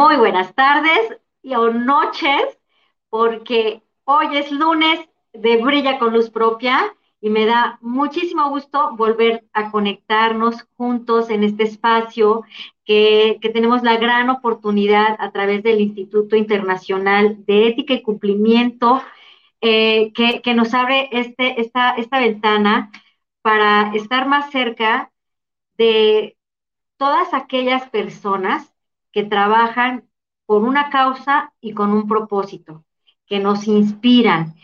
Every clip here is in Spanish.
muy buenas tardes y o noches, porque hoy es lunes de Brilla con Luz Propia y me da muchísimo gusto volver a conectarnos juntos en este espacio que, tenemos la gran oportunidad a través del Instituto Internacional de Ética y Cumplimiento, eh, que, nos abre este, esta, esta ventana para estar más cerca de todas aquellas personas que trabajan por una causa y con un propósito, que nos inspiran,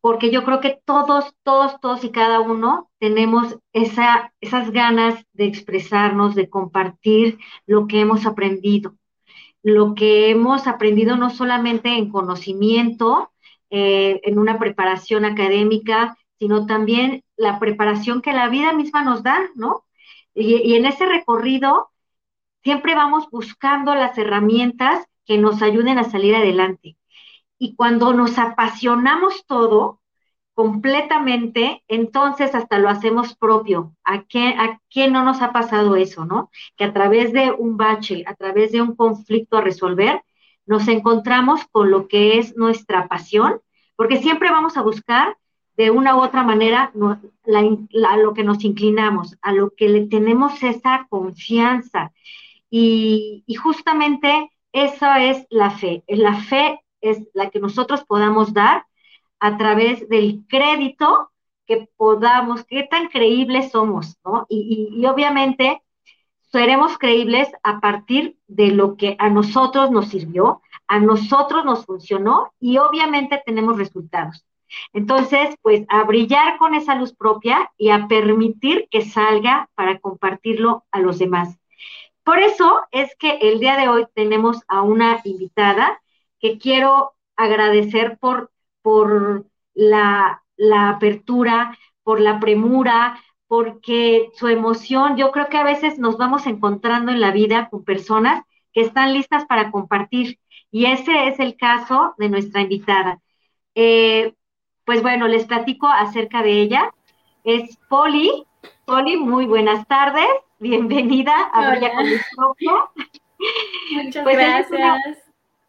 porque yo creo que todos, todos, todos y cada uno tenemos esa, esas ganas de expresarnos, de compartir lo que hemos aprendido, lo que hemos aprendido no solamente en conocimiento, eh, en una preparación académica, sino también la preparación que la vida misma nos da, ¿no? Y en ese recorrido siempre vamos buscando las herramientas que nos ayuden a salir adelante. Y cuando nos apasionamos todo completamente, entonces hasta lo hacemos propio. ¿A quién, ¿A quién no nos ha pasado eso, no? Que a través de un bache, a través de un conflicto a resolver, nos encontramos con lo que es nuestra pasión, porque siempre vamos a buscar de una u otra manera a lo que nos inclinamos, a lo que le tenemos esa confianza, y, justamente esa es la fe. La fe es la que nosotros podamos dar a través del crédito que podamos, qué tan creíbles somos, ¿no? Y, obviamente seremos creíbles a partir de lo que a nosotros nos sirvió, a nosotros nos funcionó y obviamente tenemos resultados. Entonces, pues a brillar con esa luz propia y a permitir que salga para compartirlo a los demás. Por eso es que el día de hoy tenemos a una invitada que quiero agradecer por, por la, apertura, por la premura, porque su emoción, yo creo que a veces nos vamos encontrando en la vida con personas que están listas para compartir. Y ese es el caso de nuestra invitada. Eh, pues bueno, les platico acerca de ella. Es Poli. Poli, muy buenas tardes bienvenida a Brilla con. Muchas pues gracias.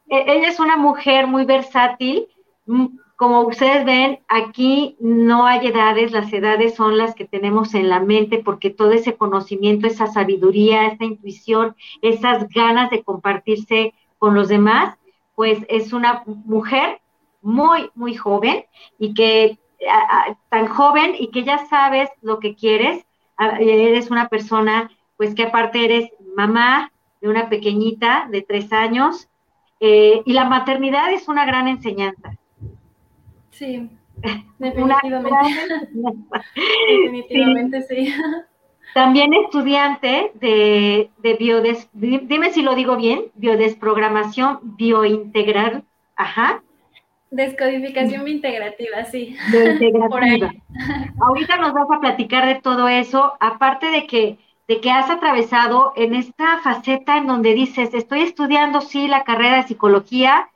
E, ella es, una, mujer muy versátil. Mm, como ustedes ven, aquí no hay edades, las edades son las que tenemos en la mente porque todo ese conocimiento, esa sabiduría, esa intuición, esas ganas de compartirse con los demás, pues es una mujer muy, muy joven y que tan joven y que ya sabes lo que quieres, eres una persona, pues que aparte eres mamá de una pequeñita de tres años, eh, y la maternidad es una gran enseñanza. Sí, definitivamente. definitivamente sí. También estudiante de, de biodes, dime si lo digo bien, biodesprogramación biointegral, ajá, Descodificación integrativa, sí. integrativa. Ahorita nos vas a platicar de todo eso, aparte de que, de que has atravesado en esta faceta en donde dices, estoy estudiando, sí, la carrera de psicología,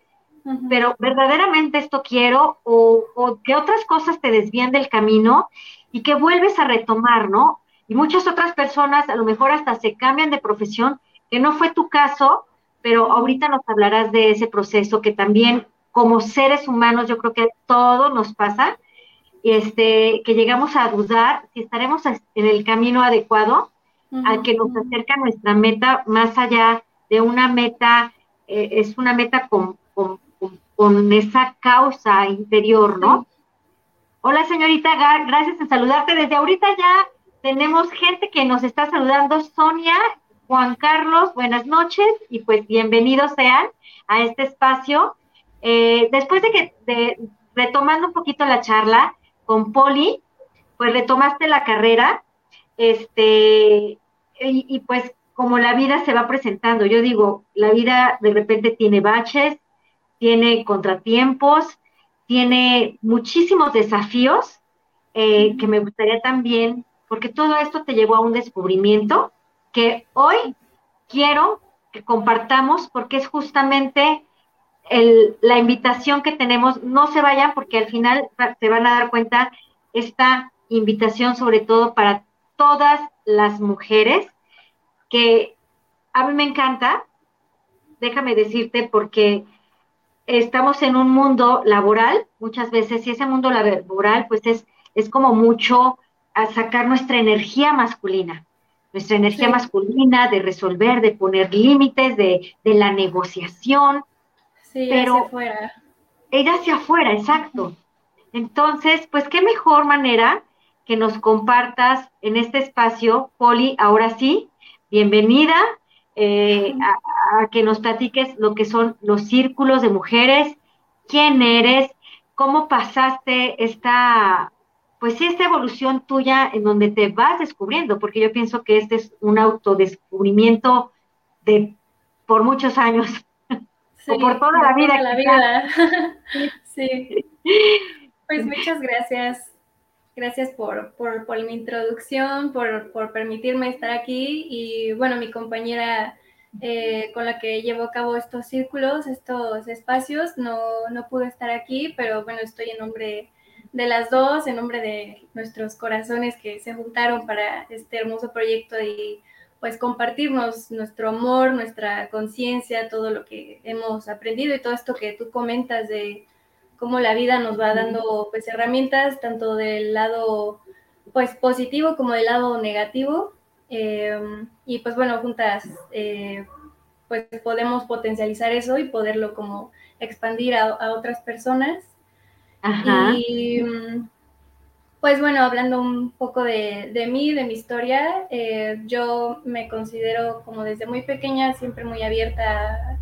pero verdaderamente esto quiero, o, o que otras cosas te desvían del camino y que vuelves a retomar, ¿no? Y muchas otras personas a lo mejor hasta se cambian de profesión, que no fue tu caso, pero ahorita nos hablarás de ese proceso que también como seres humanos, yo creo que todo nos pasa, este, que llegamos a dudar si estaremos en el camino adecuado al que nos acerca nuestra meta, más allá de una meta, eh, es una meta con, con, esa causa interior, ¿no? Hola señorita gracias en saludarte. Desde ahorita ya tenemos gente que nos está saludando, Sonia, Juan Carlos, buenas noches y pues bienvenidos sean a este espacio eh, después de que, retomando un poquito la charla con Poli, pues retomaste la carrera, este, y, pues como la vida se va presentando, yo digo, la vida de repente tiene baches, tiene contratiempos, tiene muchísimos desafíos eh, que me gustaría también, porque todo esto te llevó a un descubrimiento que hoy quiero que compartamos porque es justamente la invitación que tenemos, no se vayan porque al final se van a dar cuenta esta invitación sobre todo para todas las mujeres que a mí me encanta déjame decirte, porque estamos en un mundo laboral, muchas veces, y ese mundo laboral, pues es, es como mucho a sacar nuestra energía masculina, nuestra energía masculina de resolver, de poner límites, de, de la negociación. Sí, pero hacia afuera. Ir hacia afuera, exacto. Entonces, pues qué mejor manera que nos compartas en este espacio, Poli, ahora sí, bienvenida, eh, a, que nos platiques lo que son los círculos de mujeres, quién eres, cómo pasaste esta, pues sí, esta evolución tuya en donde te vas descubriendo, porque yo pienso que este es un autodescubrimiento de por muchos años, o por toda la vida. La vida. sí. Pues muchas gracias. Gracias por, por, por mi introducción, por, por, permitirme estar aquí y bueno, mi compañera eh, con la que llevo a cabo estos círculos, estos espacios, no, no pude estar aquí, pero bueno, estoy en nombre de las dos, en nombre de nuestros corazones que se juntaron para este hermoso proyecto y pues compartirnos nuestro amor, nuestra conciencia, todo lo que hemos aprendido y todo esto que tú comentas de cómo la vida nos va dando pues herramientas tanto del lado pues positivo como del lado negativo. Em, y pues bueno juntas eh, pues podemos potencializar eso y poderlo como expandir a, otras personas. Y pues bueno hablando un poco de, de mí de mi historia eh, yo me considero como desde muy pequeña siempre muy abierta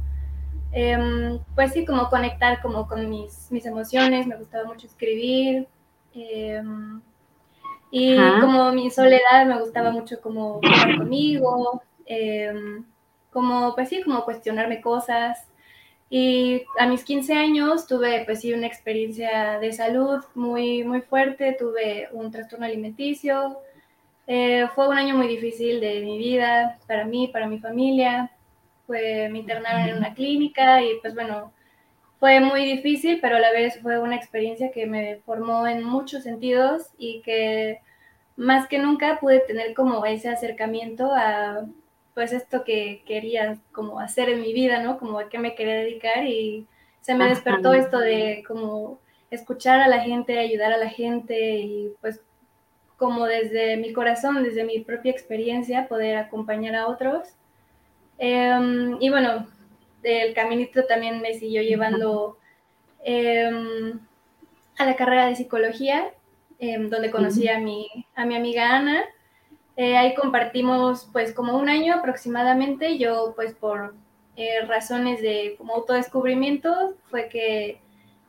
Em, pues sí, como conectar como con mis, mis emociones, me gustaba mucho escribir. Em, y como mi soledad me gustaba mucho como estar conmigo, em, como pues sí, como cuestionarme cosas. Y a mis 15 años tuve pues sí una experiencia de salud muy, muy fuerte, tuve un trastorno alimenticio. Eh, fue un año muy difícil de mi vida, para mí, para mi familia fue, me internaron en una clínica y pues bueno, fue muy difícil, pero a la vez fue una experiencia que me formó en muchos sentidos y que más que nunca pude tener como ese acercamiento a pues esto que quería como hacer en mi vida, ¿no? Como a qué me quería dedicar y se me despertó esto de como escuchar a la gente, ayudar a la gente y pues como desde mi corazón, desde mi propia experiencia, poder acompañar a otros Em, y bueno, el caminito también me siguió llevando em, a la carrera de psicología, em, donde conocí a mi, a mi amiga Ana. Eh, ahí compartimos pues como un año aproximadamente. Yo pues por eh, razones de como autodescubrimiento fue que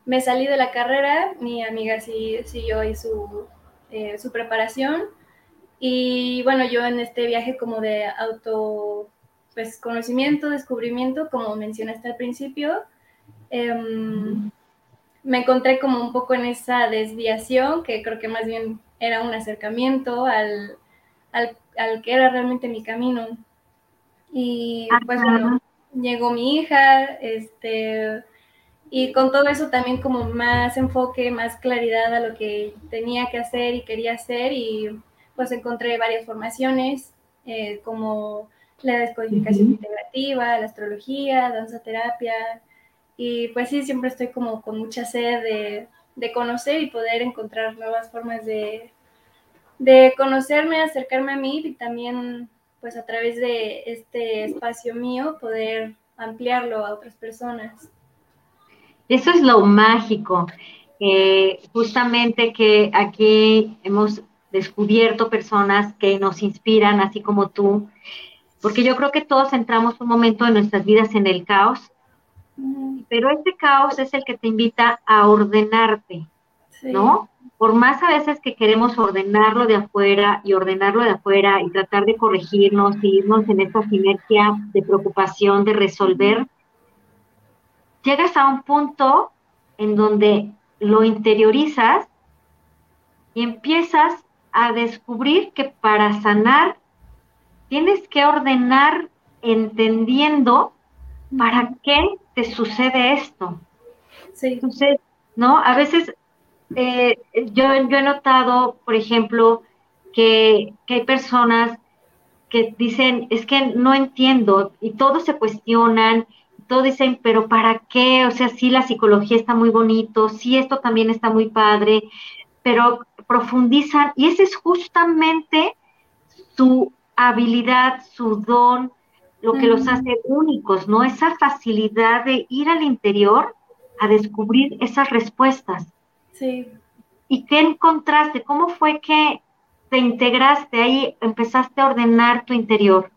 me salí de la carrera, mi amiga sí siguió ahí su, eh, su preparación. Y bueno, yo en este viaje como de auto pues conocimiento, descubrimiento, como mencionaste al principio, em, me encontré como un poco en esa desviación, que creo que más bien era un acercamiento al, al, que era realmente mi camino. Y pues bueno, llegó mi hija, este, y con todo eso también como más enfoque, más claridad a lo que tenía que hacer y quería hacer, y pues encontré varias formaciones, eh, como la descodificación integrativa, la astrología, danza terapia. Y pues sí, siempre estoy como con mucha sed de, de conocer y poder encontrar nuevas formas de, de conocerme, acercarme a mí y también pues a través de este espacio mío poder ampliarlo a otras personas. Eso es lo mágico, justamente que aquí hemos descubierto personas que nos inspiran, así como tú, porque yo creo que todos entramos un momento de nuestras vidas en el caos, pero este caos es el que te invita a ordenarte, ¿no? Por más a veces que queremos ordenarlo de afuera y ordenarlo de afuera y tratar de corregirnos y irnos en esta sinergia de preocupación, de resolver, llegas a un punto en donde lo interiorizas y empiezas a descubrir que para sanar tienes que ordenar entendiendo para qué te sucede esto. Sí. Entonces, ¿no? A veces eh, yo, yo, he notado, por ejemplo, que, que, hay personas que dicen, es que no entiendo, y todos se cuestionan, todos dicen, pero ¿para qué? O sea, sí, la psicología está muy bonito, sí, esto también está muy padre, pero profundizan y ese es justamente su habilidad, su don, lo que los hace únicos, ¿no? Esa facilidad de ir al interior a descubrir esas respuestas. Sí. ¿Y qué encontraste? ¿Cómo fue que te integraste ahí, empezaste a ordenar tu interior?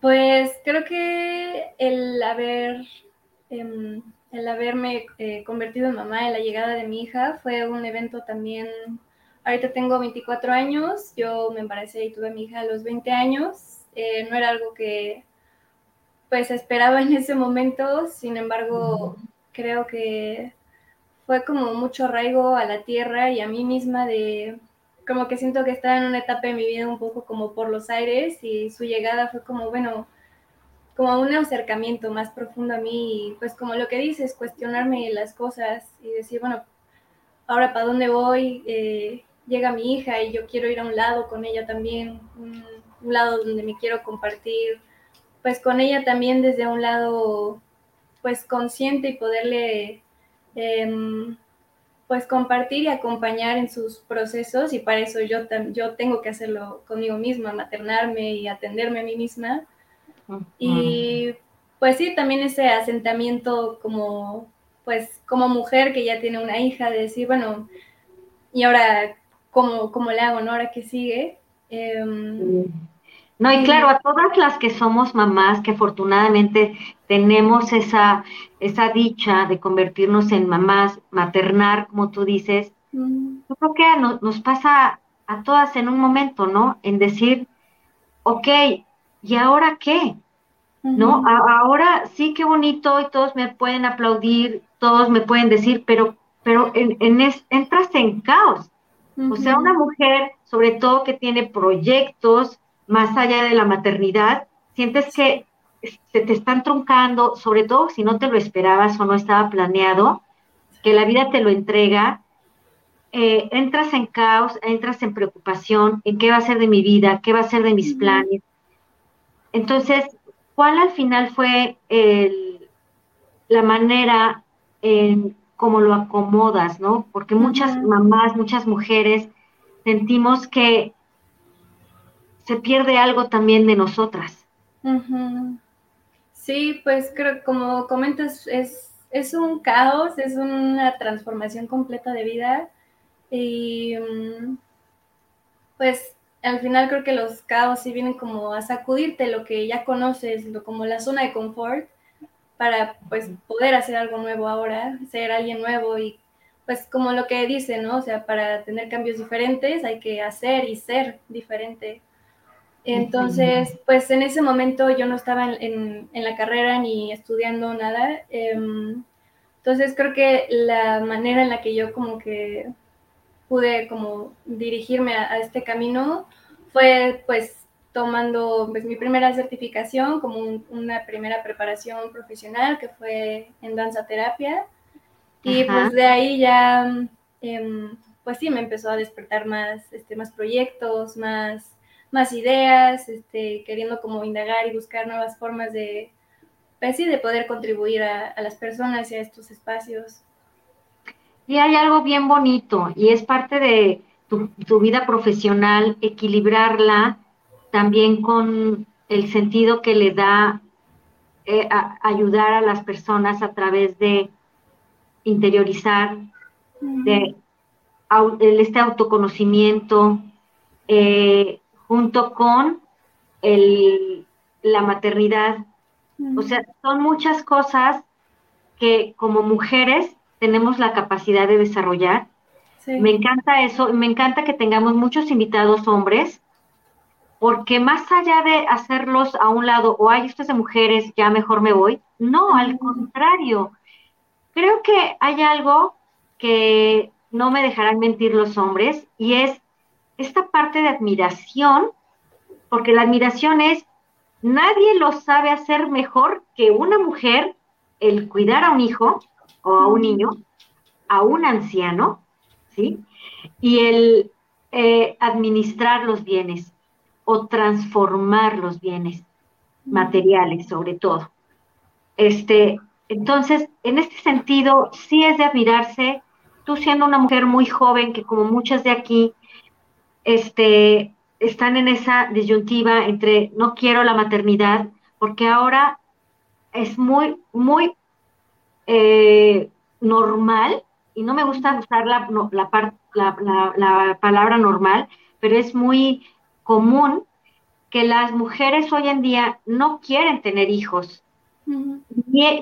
Pues creo que el haber, em, el haberme eh, convertido en mamá en la llegada de mi hija fue un evento también. Ahorita tengo 24 años, yo me embaracé y tuve a mi hija a los 20 años. Eh, no era algo que pues esperaba en ese momento, sin embargo, creo que fue como mucho arraigo a la tierra y a mí misma de como que siento que estaba en una etapa de mi vida un poco como por los aires y su llegada fue como, bueno, como un acercamiento más profundo a mí y pues como lo que dices, cuestionarme las cosas y decir, bueno, ahora para dónde voy, eh, llega mi hija y yo quiero ir a un lado con ella también, un, un lado donde me quiero compartir, pues con ella también desde un lado pues consciente y poderle Em, pues compartir y acompañar en sus procesos y para eso yo, yo tengo que hacerlo conmigo misma, maternarme y atenderme a mí misma. Y pues sí, también ese asentamiento como, pues como mujer que ya tiene una hija, de decir, bueno, y ahora, ¿cómo, cómo le hago, no? Ahora que sigue. Em, no, y claro, a todas las que somos mamás, que afortunadamente tenemos esa, esa dicha de convertirnos en mamás, maternar, como tú dices, mm. yo creo que nos pasa a todas en un momento, ¿no? En decir, ok, ¿y ahora qué? ¿No? ahora sí, qué bonito y todos me pueden aplaudir, todos me pueden decir, pero, pero en, entras en caos. O sea, una mujer, sobre todo que tiene proyectos, más allá de la maternidad, sientes que se te están truncando, sobre todo si no te lo esperabas o no estaba planeado, que la vida te lo entrega, eh, entras en caos, entras en preocupación, en qué va a ser de mi vida, qué va a ser de mis planes. Entonces, ¿cuál al final fue la manera en cómo lo acomodas, no? Porque muchas mamás, muchas mujeres sentimos que se pierde algo también de nosotras. Sí, pues creo como comentas, es, es un caos, es una transformación completa de vida y mm, pues al final creo que los caos sí vienen como a sacudirte lo que ya conoces, lo, como la zona de confort para pues poder hacer algo nuevo ahora, ser alguien nuevo y pues como lo que dice, ¿no? O sea, para tener cambios diferentes hay que hacer y ser diferente. Entonces, pues en ese momento yo no estaba en, la carrera ni estudiando nada. Em, entonces creo que la manera en la que yo como que pude como dirigirme a, este camino fue pues tomando pues, mi primera certificación como una primera preparación profesional que fue en danza terapia. Y pues de ahí ya, em, pues sí, me empezó a despertar más, este, más proyectos, más más ideas, este, queriendo como indagar y buscar nuevas formas de, pues de poder contribuir a, las personas y a estos espacios. Y hay algo bien bonito y es parte de tu, vida profesional, equilibrarla también con el sentido que le da eh, ayudar a las personas a través de interiorizar, de este autoconocimiento, eh, junto con el, la maternidad. O sea, son muchas cosas que como mujeres tenemos la capacidad de desarrollar. Me encanta eso, me encanta que tengamos muchos invitados hombres, porque más allá de hacerlos a un lado, o hay esto de mujeres, ya mejor me voy, no, al contrario, creo que hay algo que no me dejarán mentir los hombres, y es esta parte de admiración, porque la admiración es, nadie lo sabe hacer mejor que una mujer el cuidar a un hijo o a un niño, a un anciano, ¿sí? Y el eh, administrar los bienes o transformar los bienes. materiales sobre todo. Este, entonces, en este sentido, sí es de admirarse, tú siendo una mujer muy joven, que como muchas de aquí, este, están en esa disyuntiva entre no quiero la maternidad, porque ahora es muy, muy eh, normal, y no me gusta usar la, la, palabra normal, pero es muy común que las mujeres hoy en día no quieren tener hijos,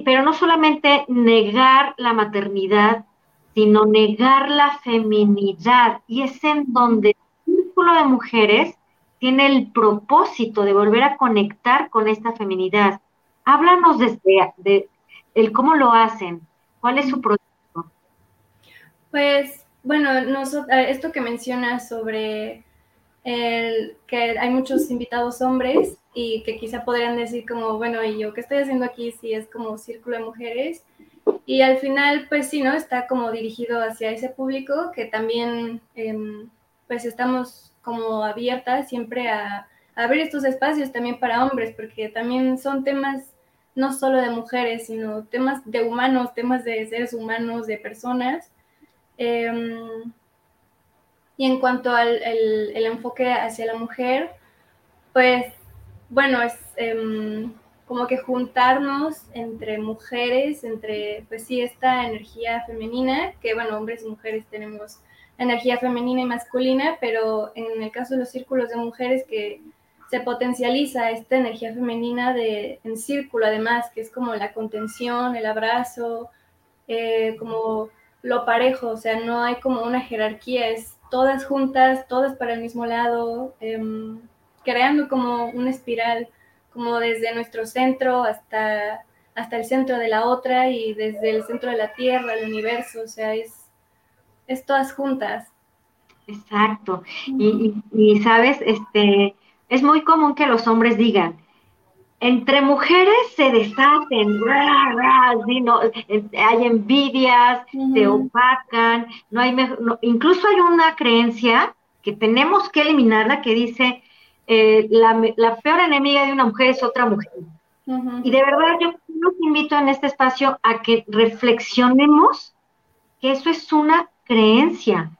pero no solamente negar la maternidad, sino negar la feminidad. Y es en donde círculo de mujeres tiene el propósito de volver a conectar con esta feminidad. Háblanos de, el cómo lo hacen, cuál es su proceso. Pues, bueno, esto que mencionas sobre el, que hay muchos invitados hombres y que quizá podrían decir como, bueno, ¿y yo qué estoy haciendo aquí si es como círculo de mujeres? Y al final, pues sí, ¿no? Está como dirigido hacia ese público que también, em, pues estamos como abiertas siempre a, a abrir estos espacios también para hombres, porque también son temas no solo de mujeres, sino temas de humanos, temas de seres humanos, de personas. Em, y en cuanto al el, enfoque hacia la mujer, pues bueno, es em, como que juntarnos entre mujeres, entre, pues sí, esta energía femenina, que bueno, hombres y mujeres tenemos energía femenina y masculina, pero en el caso de los círculos de mujeres que se potencializa esta energía femenina de, en círculo, además, que es como la contención, el abrazo, eh, como lo parejo, o sea, no hay como una jerarquía, es todas juntas, todas para el mismo lado, em, creando como una espiral, como desde nuestro centro hasta, hasta el centro de la otra y desde el centro de la Tierra, el universo, o sea, es, es todas juntas. Exacto. Y, y, sabes, este, es muy común que los hombres digan, entre mujeres se deshacen, hay envidias, se opacan, no hay incluso hay una creencia que tenemos que eliminarla que dice eh, la, peor enemiga de una mujer es otra mujer. Y de verdad yo los invito en este espacio a que reflexionemos que eso es una creencia.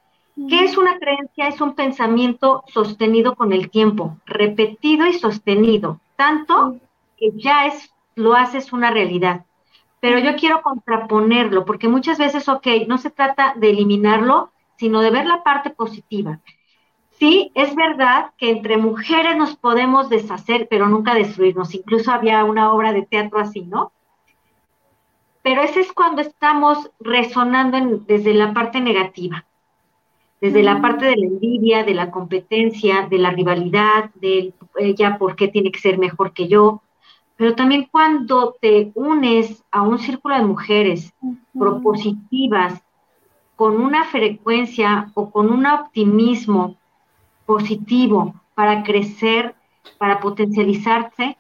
¿Qué es una creencia? Es un pensamiento sostenido con el tiempo, repetido y sostenido, tanto que ya es, lo haces una realidad. Pero yo quiero contraponerlo, porque muchas veces, ok, no se trata de eliminarlo, sino de ver la parte positiva. Sí, es verdad que entre mujeres nos podemos deshacer, pero nunca destruirnos. Incluso había una obra de teatro así, ¿no? Pero ese es cuando estamos resonando desde la parte negativa, desde la parte de la envidia, de la competencia, de la rivalidad, de ella por qué tiene que ser mejor que yo. Pero también cuando te unes a un círculo de mujeres propositivas, con una frecuencia o con un optimismo positivo para crecer, para potencializarse,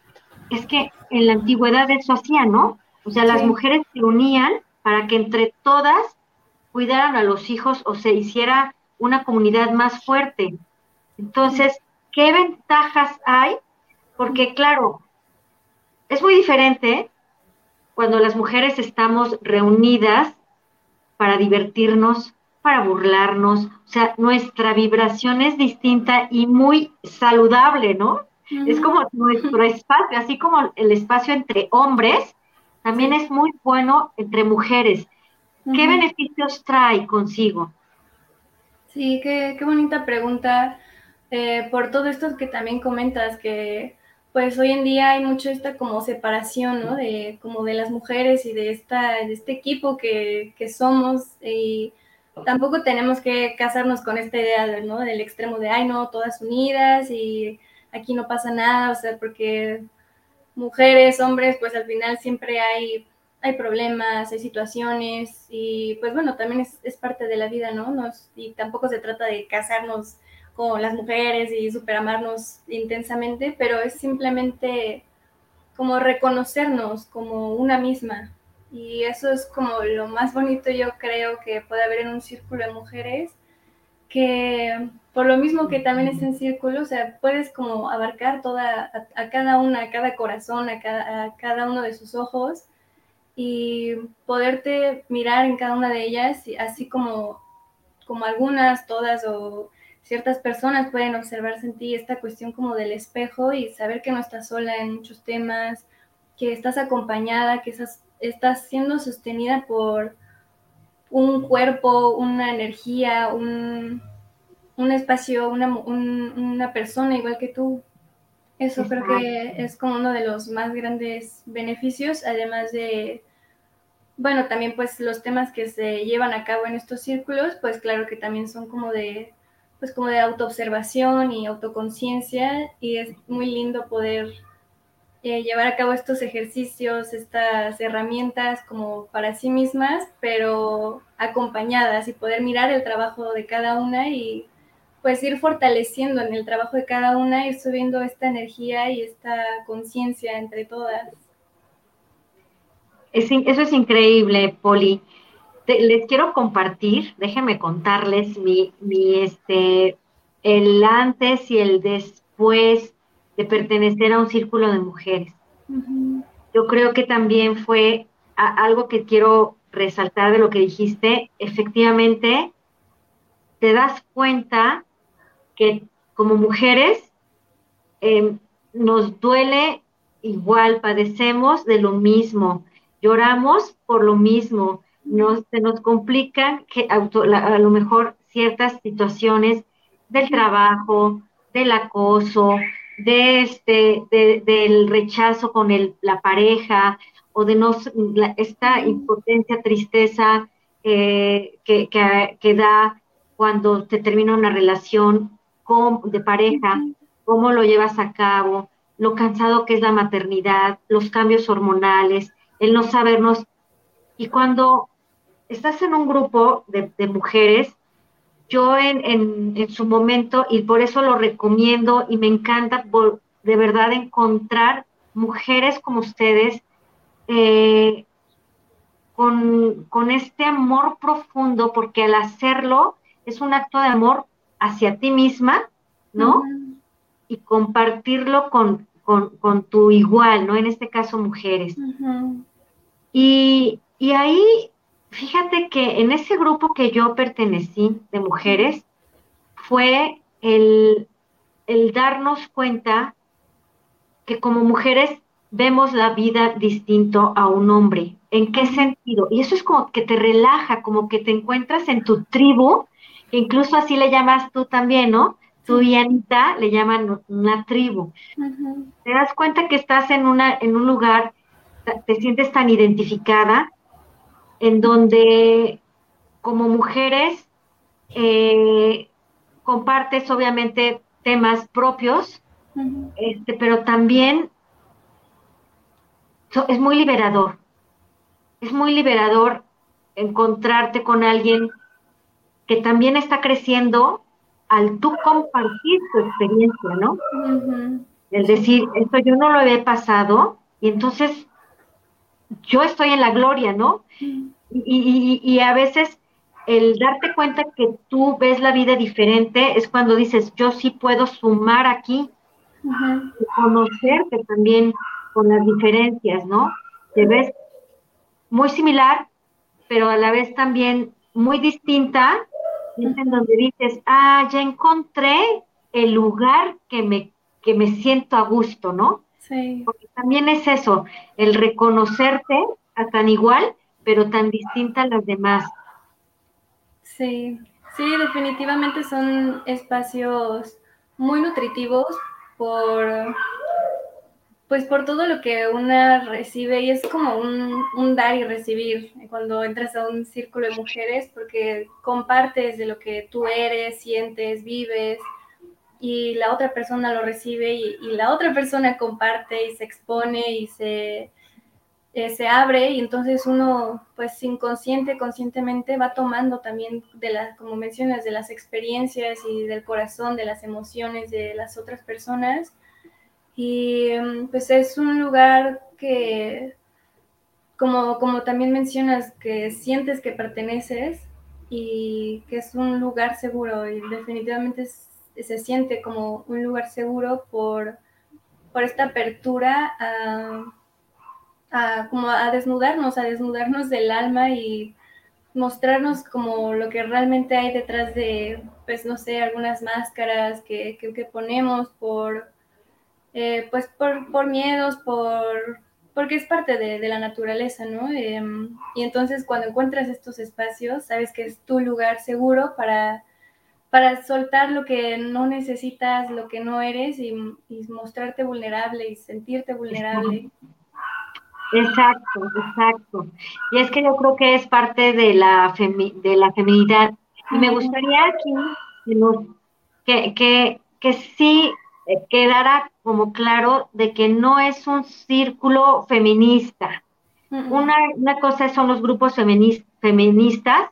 es que en la antigüedad eso hacía, ¿no? O sea, las mujeres se unían para que entre todas cuidaran a los hijos o se hiciera una comunidad más fuerte. Entonces, ¿qué ventajas hay? Porque claro, es muy diferente cuando las mujeres estamos reunidas para divertirnos, para burlarnos, o sea, nuestra vibración es distinta y muy saludable, ¿no? Es como nuestro espacio, así como el espacio entre hombres, también es muy bueno entre mujeres. ¿Qué beneficios trae consigo? Sí, qué, qué bonita pregunta. Eh, por todo esto que también comentas, que pues hoy en día hay mucho esta como separación, ¿no? De como de las mujeres y de esta de este equipo que, que somos y tampoco tenemos que casarnos con esta idea, ¿no? Del extremo de, ay, no, todas unidas y aquí no pasa nada, o sea, porque mujeres, hombres, pues al final siempre hay, hay problemas, hay situaciones y pues bueno, también es, es parte de la vida, ¿no? Nos, y tampoco se trata de casarnos con las mujeres y superamarnos intensamente, pero es simplemente como reconocernos como una misma. Y eso es como lo más bonito yo creo que puede haber en un círculo de mujeres, que por lo mismo que también es en círculo, o sea, puedes como abarcar toda, a, cada una, a cada corazón, a cada, a cada uno de sus ojos y poderte mirar en cada una de ellas, así como, como algunas, todas o ciertas personas pueden observarse en ti esta cuestión como del espejo y saber que no estás sola en muchos temas, que estás acompañada, que estás, estás siendo sostenida por un cuerpo, una energía, un, un espacio, una, una, persona igual que tú. Eso creo que es como uno de los más grandes beneficios, además de, bueno, también pues los temas que se llevan a cabo en estos círculos, pues claro que también son como de, pues como de autoobservación y autoconciencia y es muy lindo poder eh, llevar a cabo estos ejercicios, estas herramientas como para sí mismas, pero acompañadas y poder mirar el trabajo de cada una y pues ir fortaleciendo en el trabajo de cada una, ir subiendo esta energía y esta conciencia entre todas. eso es increíble, Poli. les quiero compartir, déjenme contarles mi, mi, este, el antes y el después de pertenecer a un círculo de mujeres. Yo creo que también fue algo que quiero resaltar de lo que dijiste. Efectivamente, te das cuenta que como mujeres em, nos duele igual, padecemos de lo mismo, lloramos por lo mismo, nos, se nos complican que a lo mejor ciertas situaciones del trabajo, del acoso, de este, del rechazo con el, la pareja o de no, esta impotencia, tristeza eh, que, que, da cuando te termina una relación con, de pareja, cómo lo llevas a cabo, lo cansado que es la maternidad, los cambios hormonales, el no sabernos. Y cuando estás en un grupo de, de mujeres, yo en, en, su momento, y por eso lo recomiendo y me encanta de verdad encontrar mujeres como ustedes eh, con, con, este amor profundo, porque al hacerlo es un acto de amor hacia ti misma, ¿no? Y compartirlo con, con, con, tu igual, ¿no? En este caso, mujeres. y, y ahí Fíjate que en ese grupo que yo pertenecí de mujeres fue el, darnos cuenta que como mujeres vemos la vida distinto a un hombre. ¿En qué sentido? Y eso es como que te relaja, como que te encuentras en tu tribu, incluso así le llamas tú también, ¿no? Tú y Anita le llaman una tribu. Te das cuenta que estás en, una, en un lugar, te sientes tan identificada, en donde como mujeres eh, compartes obviamente temas propios, este, pero también es muy liberador. Es muy liberador encontrarte con alguien que también está creciendo al tú compartir tu experiencia, ¿no? El decir, esto yo no lo había pasado y entonces yo estoy en la gloria, ¿no? Y, a veces el darte cuenta que tú ves la vida diferente es cuando dices, yo sí puedo sumar aquí, conocerte también con las diferencias, ¿no? Te ves muy similar, pero a la vez también muy distinta, en donde dices, ah, ya encontré el lugar que me, que me siento a gusto, ¿no? Sí. Porque también es eso, el reconocerte a tan igual, pero tan distinta a las demás. Sí, sí, definitivamente son espacios muy nutritivos por pues por todo lo que una recibe y es como un, un, dar y recibir cuando entras a un círculo de mujeres porque compartes de lo que tú eres, sientes, vives y la otra persona lo recibe y, la otra persona comparte y se expone y se, eh, se abre y entonces uno pues inconsciente, conscientemente va tomando también de las, como mencionas, de las experiencias y del corazón, de las emociones de las otras personas. Y mm, pues es un lugar que, como, como también mencionas, que sientes que perteneces y que es un lugar seguro y definitivamente se siente como un lugar seguro por, por esta apertura a, como a desnudarnos, a desnudarnos del alma y mostrarnos como lo que realmente hay detrás de, pues no sé, algunas máscaras que, que, ponemos por, eh, pues por, por, miedos, por, porque es parte de, de la naturaleza, ¿no? Em, y entonces cuando encuentras estos espacios, sabes que es tu lugar seguro para, para soltar lo que no necesitas, lo que no eres y, y mostrarte vulnerable y sentirte vulnerable. Exacto, exacto. Y es que yo creo que es parte de la, de la feminidad. Y me gustaría aquí que, que, que sí eh, quedara como claro de que no es un círculo feminista. una, una, cosa son los grupos feministas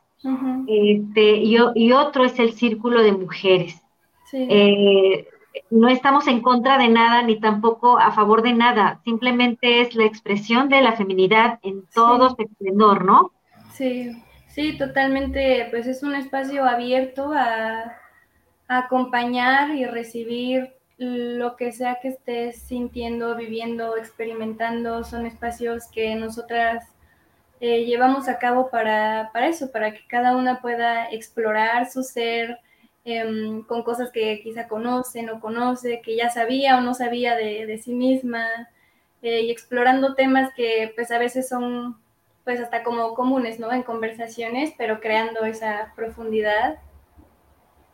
este, y, y, otro es el círculo de mujeres. Sí. Eh, no estamos en contra de nada ni tampoco a favor de nada, simplemente es la expresión de la feminidad en todo su esplendor, ¿no? Sí, sí, totalmente, pues es un espacio abierto a, acompañar y recibir lo que sea que estés sintiendo, viviendo, experimentando, son espacios que nosotras eh, llevamos a cabo para, para eso, para que cada una pueda explorar su ser, Em, con cosas que quizá conoce, no conoce, que ya sabía o no sabía de, sí misma, eh, y explorando temas que pues a veces son pues hasta como comunes, ¿no? En conversaciones, pero creando esa profundidad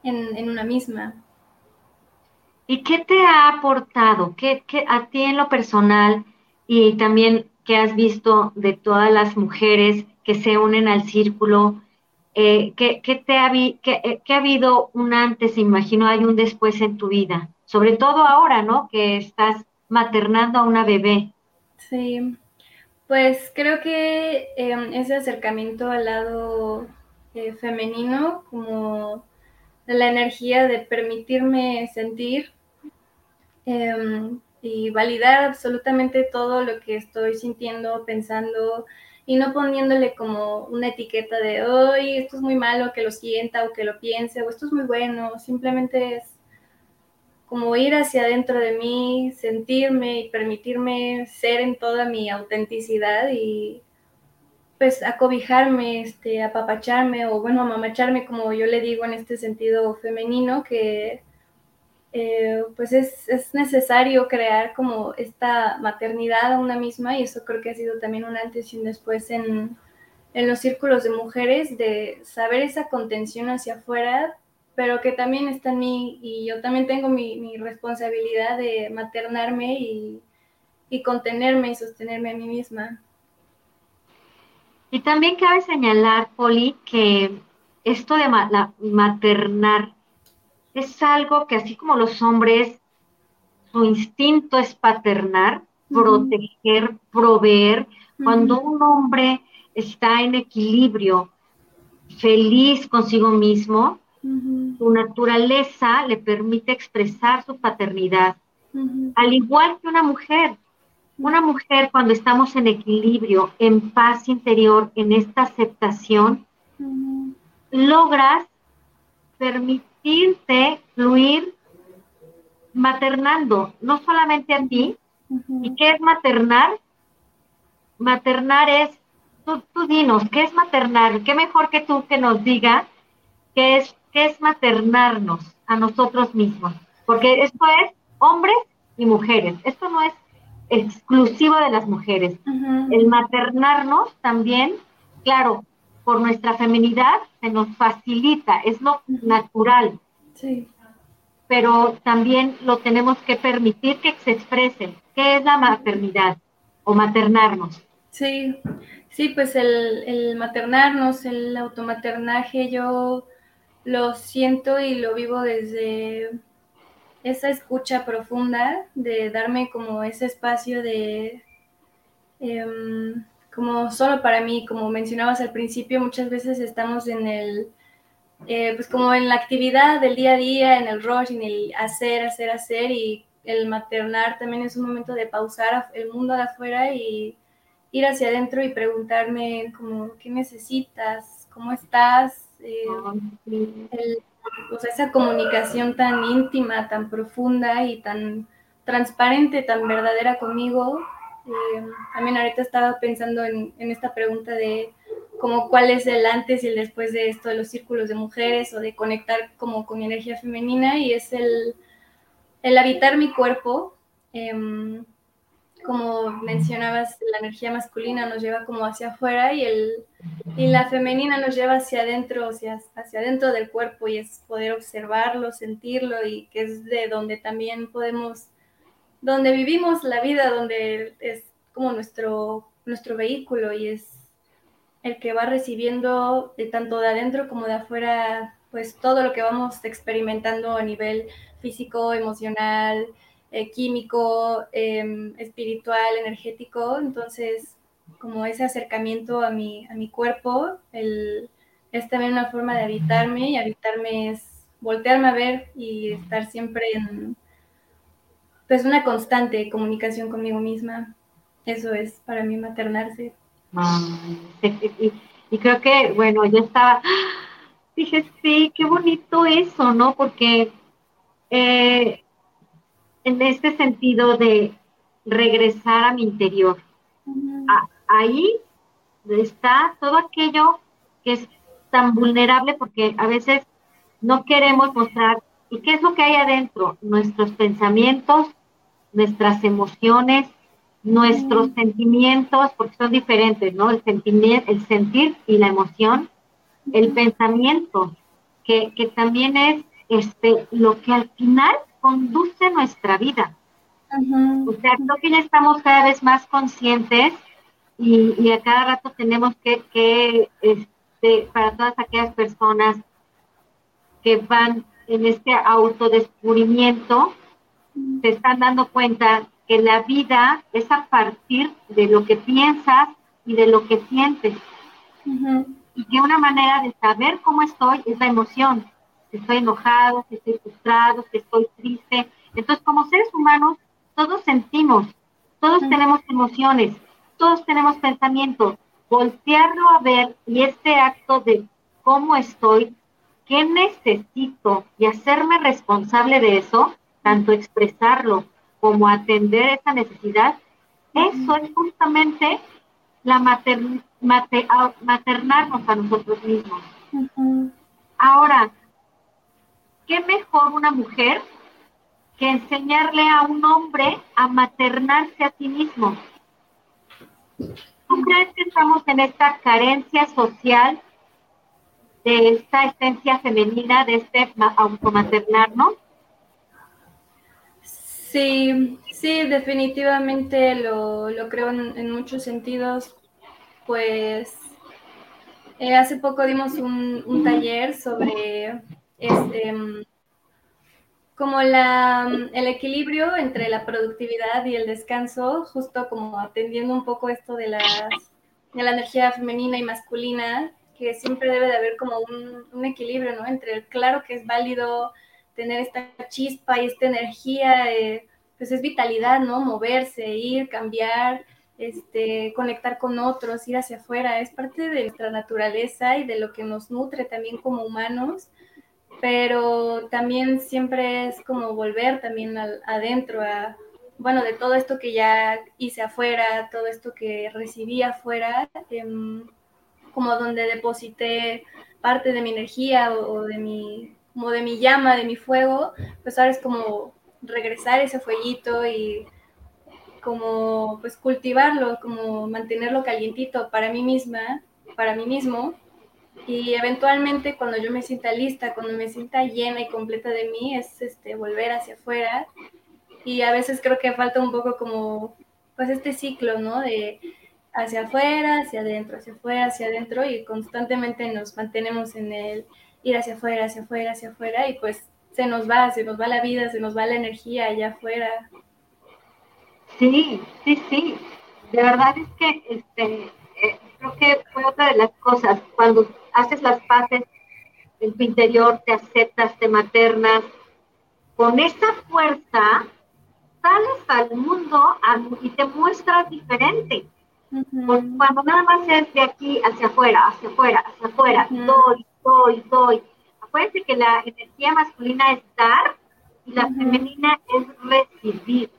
en, una misma. ¿Y qué te ha aportado? ¿Qué, ¿Qué, a ti en lo personal y también que has visto de todas las mujeres que se unen al círculo? eh, ¿qué, te ha, eh, ha habido un antes, imagino, hay un después en tu vida? Sobre todo ahora, ¿no? Que estás maternando a una bebé. Sí, pues creo que em, ese acercamiento al lado eh, femenino, como la energía de permitirme sentir em, y validar absolutamente todo lo que estoy sintiendo, pensando, y no poniéndole como una etiqueta de, hoy esto es muy malo que lo sienta o que lo piense, o esto es muy bueno, simplemente es como ir hacia adentro de mí, sentirme y permitirme ser en toda mi autenticidad y pues acobijarme, este, apapacharme o bueno, amamacharme como yo le digo en este sentido femenino, que eh, pues es, necesario crear como esta maternidad a una misma y eso creo que ha sido también un antes y un después en, los círculos de mujeres, de saber esa contención hacia afuera, pero que también está en mí y yo también tengo mi, responsabilidad de maternarme y, contenerme y sostenerme a mí misma. Y también cabe señalar, Poli, que esto de maternar es algo que así como los hombres, su instinto es paternar, proteger, proveer. Cuando un hombre está en equilibrio, feliz consigo mismo, su naturaleza le permite expresar su paternidad. Al igual que una mujer, una mujer cuando estamos en equilibrio, en paz interior, en esta aceptación, logras permitir irte fluir maternando, no solamente a ti. ¿Y qué es maternar? Maternar es, tú, dinos, ¿qué es maternar? ¿Qué mejor que tú que nos diga qué es, qué es maternarnos a nosotros mismos? Porque esto es hombres y mujeres, esto no es exclusivo de las mujeres. El maternarnos también, claro, por nuestra feminidad se nos facilita, es lo natural. Sí. Pero también lo tenemos que permitir que se exprese. ¿Qué es la maternidad o maternarnos? Sí, sí, pues el, el maternarnos, el automaternaje, yo lo siento y lo vivo desde esa escucha profunda, de darme como ese espacio de... Em, como solo para mí, como mencionabas al principio, muchas veces estamos en el, eh, pues como en la actividad del día a día, en el rush, en el hacer, hacer, hacer, y el maternar también es un momento de pausar el mundo de afuera y ir hacia adentro y preguntarme como, ¿qué necesitas? ¿Cómo estás? eh, esa comunicación tan íntima, tan profunda y tan transparente, tan verdadera conmigo. Eh, también ahorita estaba pensando en, esta pregunta de como cuál es el antes y el después de esto de los círculos de mujeres o de conectar como con mi energía femenina y es el, el habitar mi cuerpo. Em, como mencionabas, la energía masculina nos lleva como hacia afuera y, el, y la femenina nos lleva hacia adentro, hacia, hacia adentro del cuerpo y es poder observarlo, sentirlo y que es de donde también podemos, donde vivimos la vida, donde es como nuestro, nuestro vehículo y es el que va recibiendo de tanto de adentro como de afuera, pues todo lo que vamos experimentando a nivel físico, emocional, eh, químico, em, espiritual, energético. Entonces, como ese acercamiento a mi, a mi cuerpo, el, es también una forma de habitarme y habitarme es voltearme a ver y estar siempre en pues una constante comunicación conmigo misma. Eso es para mí maternarse. y, creo que, bueno, yo estaba, dije, sí, qué bonito eso, ¿no? Porque eh, en este sentido de regresar a mi interior. ahí está todo aquello que es tan vulnerable porque a veces no queremos mostrar. ¿Y qué es lo que hay adentro? Nuestros pensamientos, nuestras emociones, nuestros sentimientos, porque son diferentes, ¿no? El el sentir y la emoción, el pensamiento, que, que también es este, lo que al final conduce nuestra vida. O sea, creo que ya estamos cada vez más conscientes y, a cada rato tenemos que, este, para todas aquellas personas que van en este autodescubrimiento, se están dando cuenta que la vida es a partir de lo que piensas y de lo que sientes. Y que una manera de saber cómo estoy es la emoción si estoy enojado, si estoy frustrado, si estoy triste. Entonces, como seres humanos, todos sentimos, todos tenemos emociones, todos tenemos pensamientos. Voltearlo a ver y este acto de cómo estoy, qué necesito y hacerme responsable de eso, tanto expresarlo como atender esa necesidad, eso es justamente la maternarnos a nosotros mismos. Ahora, ¿qué mejor una mujer que enseñarle a un hombre a maternarse a sí mismo? ¿Tú crees que estamos en esta carencia social de esta esencia femenina, de este automaternarnos? Sí, sí, definitivamente lo, creo en, muchos sentidos. Pues eh, hace poco dimos un taller sobre este, como la, el equilibrio entre la productividad y el descanso, justo como atendiendo un poco esto de, las, de la energía femenina y masculina, que siempre debe de haber como un, un equilibrio, ¿no? Entre el claro que es válido tener esta chispa y esta energía, pues es vitalidad, ¿no? Moverse, ir, cambiar, este, conectar con otros, ir hacia afuera, es parte de nuestra naturaleza y de lo que nos nutre también como humanos pero también siempre es como volver también adentro, a, bueno, de todo esto que ya hice afuera, todo esto que recibí afuera, em, como donde deposité parte de mi energía o, de mi, como de mi llama, de mi fuego, pues ahora es como regresar ese fueguito y como pues cultivarlo, como mantenerlo calientito para mí misma, para mí mismo, y eventualmente cuando yo me sienta lista, cuando me sienta llena y completa de mí, es este, volver hacia afuera. Y a veces creo que falta un poco como, pues este ciclo, ¿no? De hacia afuera, hacia adentro, hacia afuera, hacia adentro y constantemente nos mantenemos en el ir hacia afuera, hacia afuera, hacia afuera y pues se nos va, se nos va la vida, se nos va la energía allá afuera. Sí, sí, sí. De verdad es que este, eh, creo que fue otra de las cosas, cuando haces las paces en tu interior, te aceptas, te maternas, con esa fuerza sales al mundo y te muestras diferente. Cuando nada más es de aquí hacia afuera, hacia afuera, hacia afuera, doy, doy, doy. Acuérdense que la energía masculina es dar y la femenina es recibir.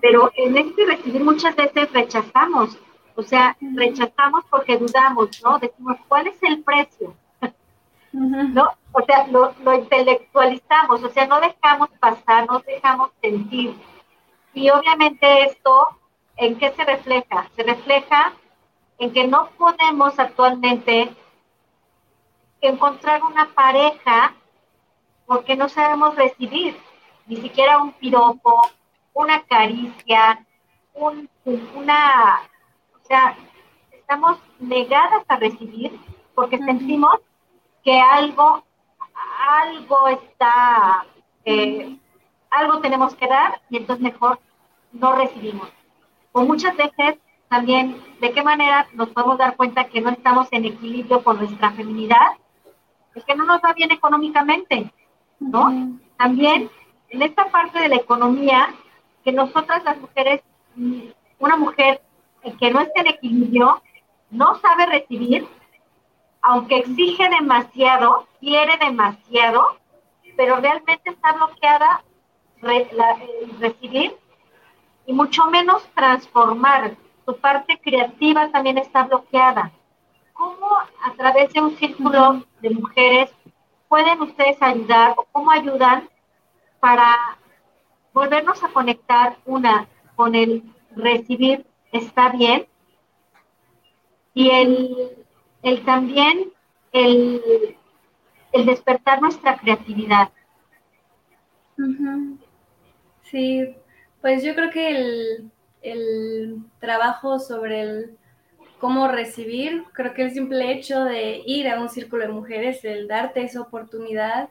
Pero en este recibir muchas veces rechazamos, o sea, rechazamos porque dudamos, ¿no? Decimos, ¿cuál es el precio? ¿No? O sea, lo, lo, intelectualizamos, o sea, no dejamos pasar, no dejamos sentir. Y obviamente esto, ¿en qué se refleja? Se refleja en que no podemos actualmente encontrar una pareja porque no sabemos recibir ni siquiera un piropo, una caricia, un, una, o sea, estamos negadas a recibir porque sentimos que algo, algo está, eh, algo tenemos que dar y entonces mejor no recibimos. O muchas veces también, ¿de qué manera nos podemos dar cuenta que no estamos en equilibrio con nuestra feminidad? Que no nos va bien económicamente, ¿no? También en esta parte de la economía, que nosotras las mujeres, mm, una mujer que no esté en equilibrio, no sabe recibir, aunque exige demasiado, quiere demasiado, pero realmente está bloqueada recibir y mucho menos transformar. Su parte creativa también está bloqueada. ¿Cómo a través de un círculo de mujeres pueden ustedes ayudar o cómo ayudan para volvernos a conectar una con el recibir está bien y el, el también el, el despertar nuestra creatividad. Sí, pues yo creo que el, el trabajo sobre el cómo recibir, creo que el simple hecho de ir a un círculo de mujeres, el darte esa oportunidad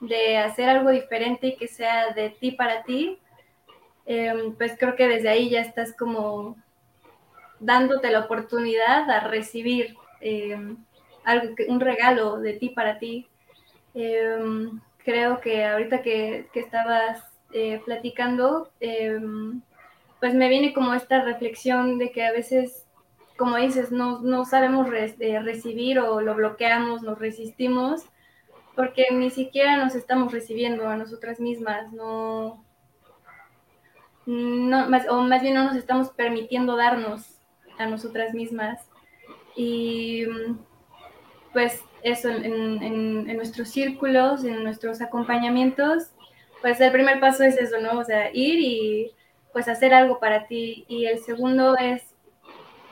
de hacer algo diferente y que sea de ti para ti, em, pues creo que desde ahí ya estás como dándote la oportunidad a recibir em, algo, un regalo de ti para ti. Em, creo que ahorita que, que estabas eh, platicando, pues me viene como esta reflexión de que a veces, como dices, no, no sabemos eh, recibir o lo bloqueamos, nos resistimos, porque ni siquiera nos estamos recibiendo a nosotras mismas, no, no más, o más bien no nos estamos permitiendo darnos a nosotras mismas. Y pues eso, en, en nuestros círculos, en nuestros acompañamientos, pues el primer paso es eso, ¿no? O sea, ir y pues hacer algo para ti. Y el segundo es,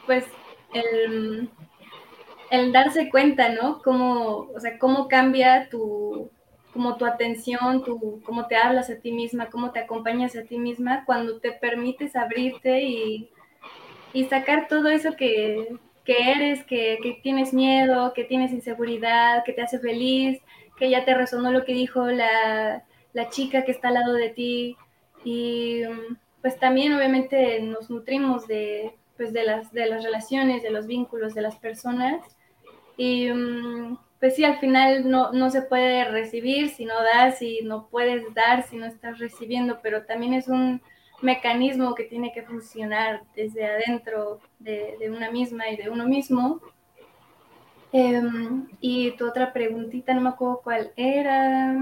pues, el, el darse cuenta, ¿no? Cómo, o sea, cómo cambia tu, como tu atención, tu, cómo te hablas a ti misma, cómo te acompañas a ti misma cuando te permites abrirte y, y sacar todo eso que, que eres, que, que, tienes miedo, que tienes inseguridad, que te hace feliz, que ya te resonó lo que dijo la, la chica que está al lado de ti y pues también obviamente nos nutrimos de, pues de, las, de las relaciones, de los vínculos de las personas y mm, pues sí, al final no, no se puede recibir si no das y no puedes dar si no estás recibiendo, pero también es un mecanismo que tiene que funcionar desde adentro de, de una misma y de uno mismo. Em, y tu otra preguntita, no me acuerdo cuál era.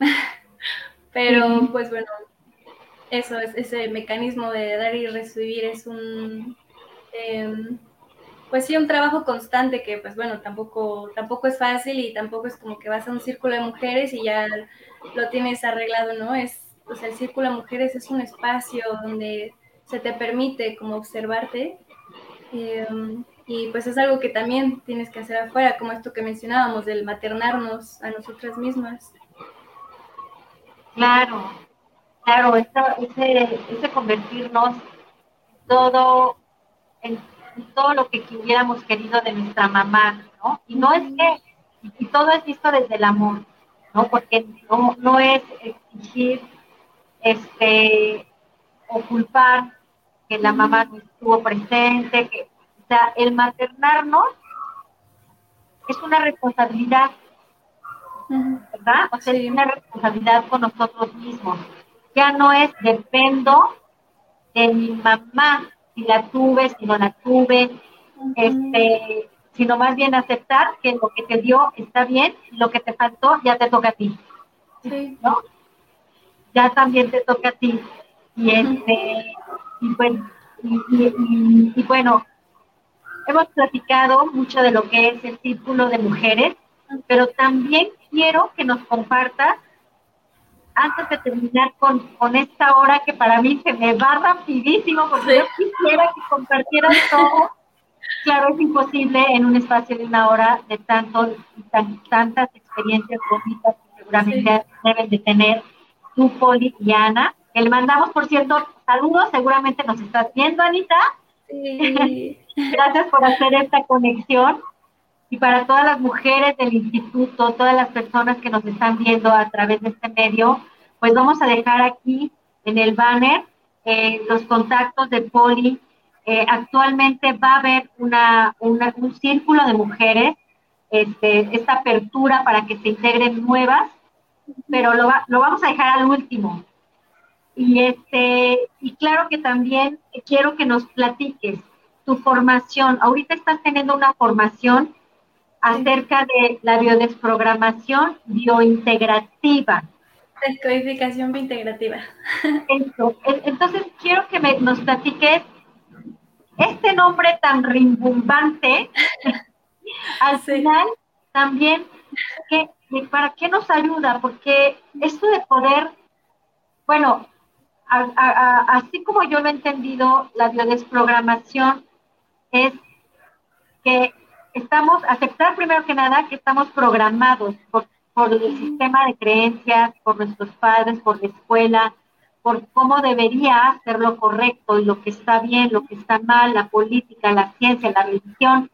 Pero pues bueno, eso es ese mecanismo de dar y recibir es un em, pues sí un trabajo constante que pues bueno tampoco tampoco es fácil y tampoco es como que vas a un círculo de mujeres y ya lo tienes arreglado no es o sea el círculo de mujeres es un espacio donde se te permite como observarte em, y pues es algo que también tienes que hacer afuera como esto que mencionábamos del maternarnos a nosotras mismas. Claro, claro, ese, ese convertirnos todo en, todo lo que hubiéramos querido de nuestra mamá, ¿no? Y no es que, y todo es visto desde el amor, ¿no? Porque no, no es exigir, este, o culpar que la mamá no estuvo presente, que, o sea, el maternarnos es una responsabilidad ¿verdad? O sea, es una responsabilidad con nosotros mismos. Ya no es dependo de mi mamá, si la tuve, si no la tuve, este, sino más bien aceptar que lo que te dio está bien, lo que te faltó ya te toca a ti. ¿No? Ya también te toca a ti. Y este, y, pues, y bueno, hemos platicado mucho de lo que es el círculo de mujeres, pero también quiero que nos compartas antes de terminar con, con esta hora que para mí se me va rapidísimo, porque yo quisiera que compartieran todo. Claro, es imposible en un espacio de una hora de tanto, tantas experiencias bonitas que seguramente deben de tener tú, Poli y Ana. Que le mandamos, por cierto, saludos, seguramente nos estás viendo, Anita. Sí. Gracias por hacer esta conexión y para todas las mujeres del instituto, todas las personas que nos están viendo a través de este medio, pues vamos a dejar aquí en el banner eh, los contactos de Poli. Eh, actualmente va a haber una, un círculo de mujeres, este, esta apertura para que se integren nuevas, pero lo, lo vamos a dejar al último. Y, este, y claro que también quiero que nos platiques tu formación. Ahorita estás teniendo una formación acerca de la biodesprogramación biointegrativa. Descodificación biointegrativa. Entonces, quiero que nos platiques este nombre tan rimbombante. al final, también, ¿para qué nos ayuda? Porque esto de poder, bueno, así como yo lo he entendido, la biodesprogramación es que estamos, aceptar primero que nada que estamos programados por, el sistema de creencias, por nuestros padres, por la escuela, por cómo debería ser lo correcto y lo que está bien, lo que está mal, la política, la ciencia, la religión.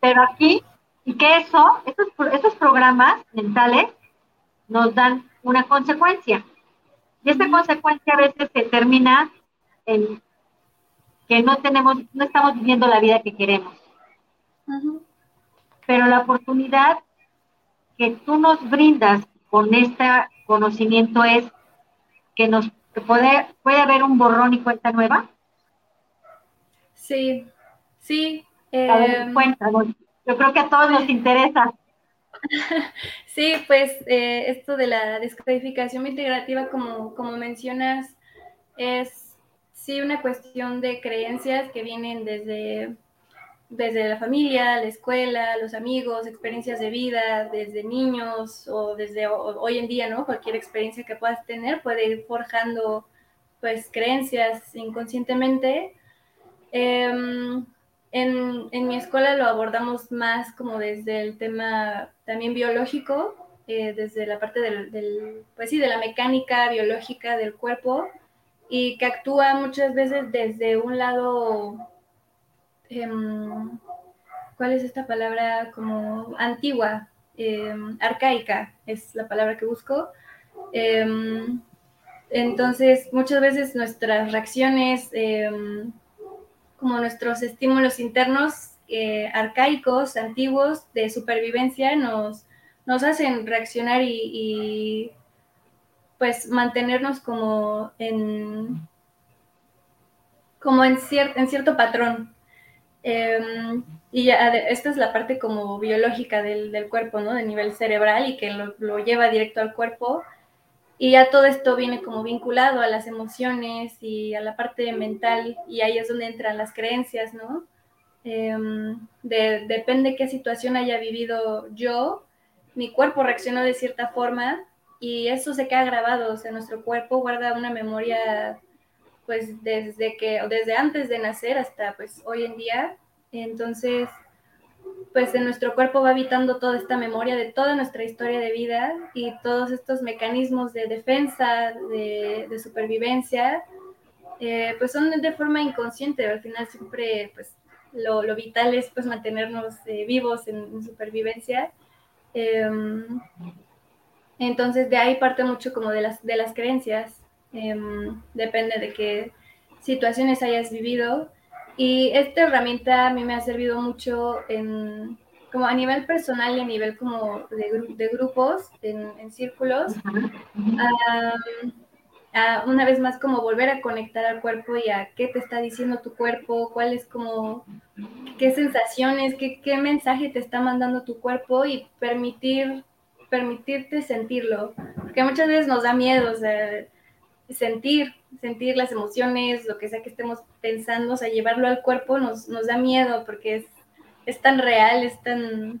Pero aquí, y que eso, esos, esos programas mentales nos dan una consecuencia. Y esta consecuencia a veces se termina en que no tenemos, no estamos viviendo la vida que queremos. Pero la oportunidad que tú nos brindas con este conocimiento es que nos puede, puede haber un borrón y cuenta nueva. Sí, sí. a ver, cuenta, yo creo que a todos nos interesa. Sí, pues eh, esto de la descodificación integrativa, como, como mencionas, es sí una cuestión de creencias que vienen desde, desde la familia, la escuela, los amigos, experiencias de vida, desde niños o desde hoy en día, ¿no? Cualquier experiencia que puedas tener puede ir forjando pues creencias inconscientemente. Em, en, en, mi escuela lo abordamos más como desde el tema también biológico, eh, desde la parte del, pues sí, de la mecánica biológica del cuerpo y que actúa muchas veces desde un lado, em, ¿cuál es esta palabra? Como antigua, em, arcaica, es la palabra que busco. Em, entonces, muchas veces nuestras reacciones, como nuestros estímulos internos eh, arcaicos, antiguos, de supervivencia, nos, nos hacen reaccionar y, pues mantenernos como en como en, en cierto patrón. Em, y ya, esta es la parte como biológica del, cuerpo, ¿no? De nivel cerebral y que lo, lo, lleva directo al cuerpo. Y ya todo esto viene como vinculado a las emociones y a la parte mental y ahí es donde entran las creencias, ¿no? Em, de, depende qué situación haya vivido yo, mi cuerpo reaccionó de cierta forma y eso se queda grabado, o sea, nuestro cuerpo guarda una memoria pues desde que, desde antes de nacer hasta pues hoy en día, entonces pues en nuestro cuerpo va habitando toda esta memoria de toda nuestra historia de vida y todos estos mecanismos de defensa, de, supervivencia, eh, pues son de forma inconsciente, al final siempre pues lo, vital es pues mantenernos eh, vivos en, supervivencia. Em, entonces de ahí parte mucho como de las, de las creencias, em, depende de qué situaciones hayas vivido. Y esta herramienta a mí me ha servido mucho en, como a nivel personal y a nivel como de, de grupos, en, círculos. una vez más como volver a conectar al cuerpo y a qué te está diciendo tu cuerpo, cuál es como, qué sensaciones, qué, qué mensaje te está mandando tu cuerpo y permitir, permitirte sentirlo, porque muchas veces nos da miedo, sentir, sentir las emociones, lo que sea que estemos pensando, o sea, llevarlo al cuerpo nos, nos da miedo porque es, es tan real, es tan,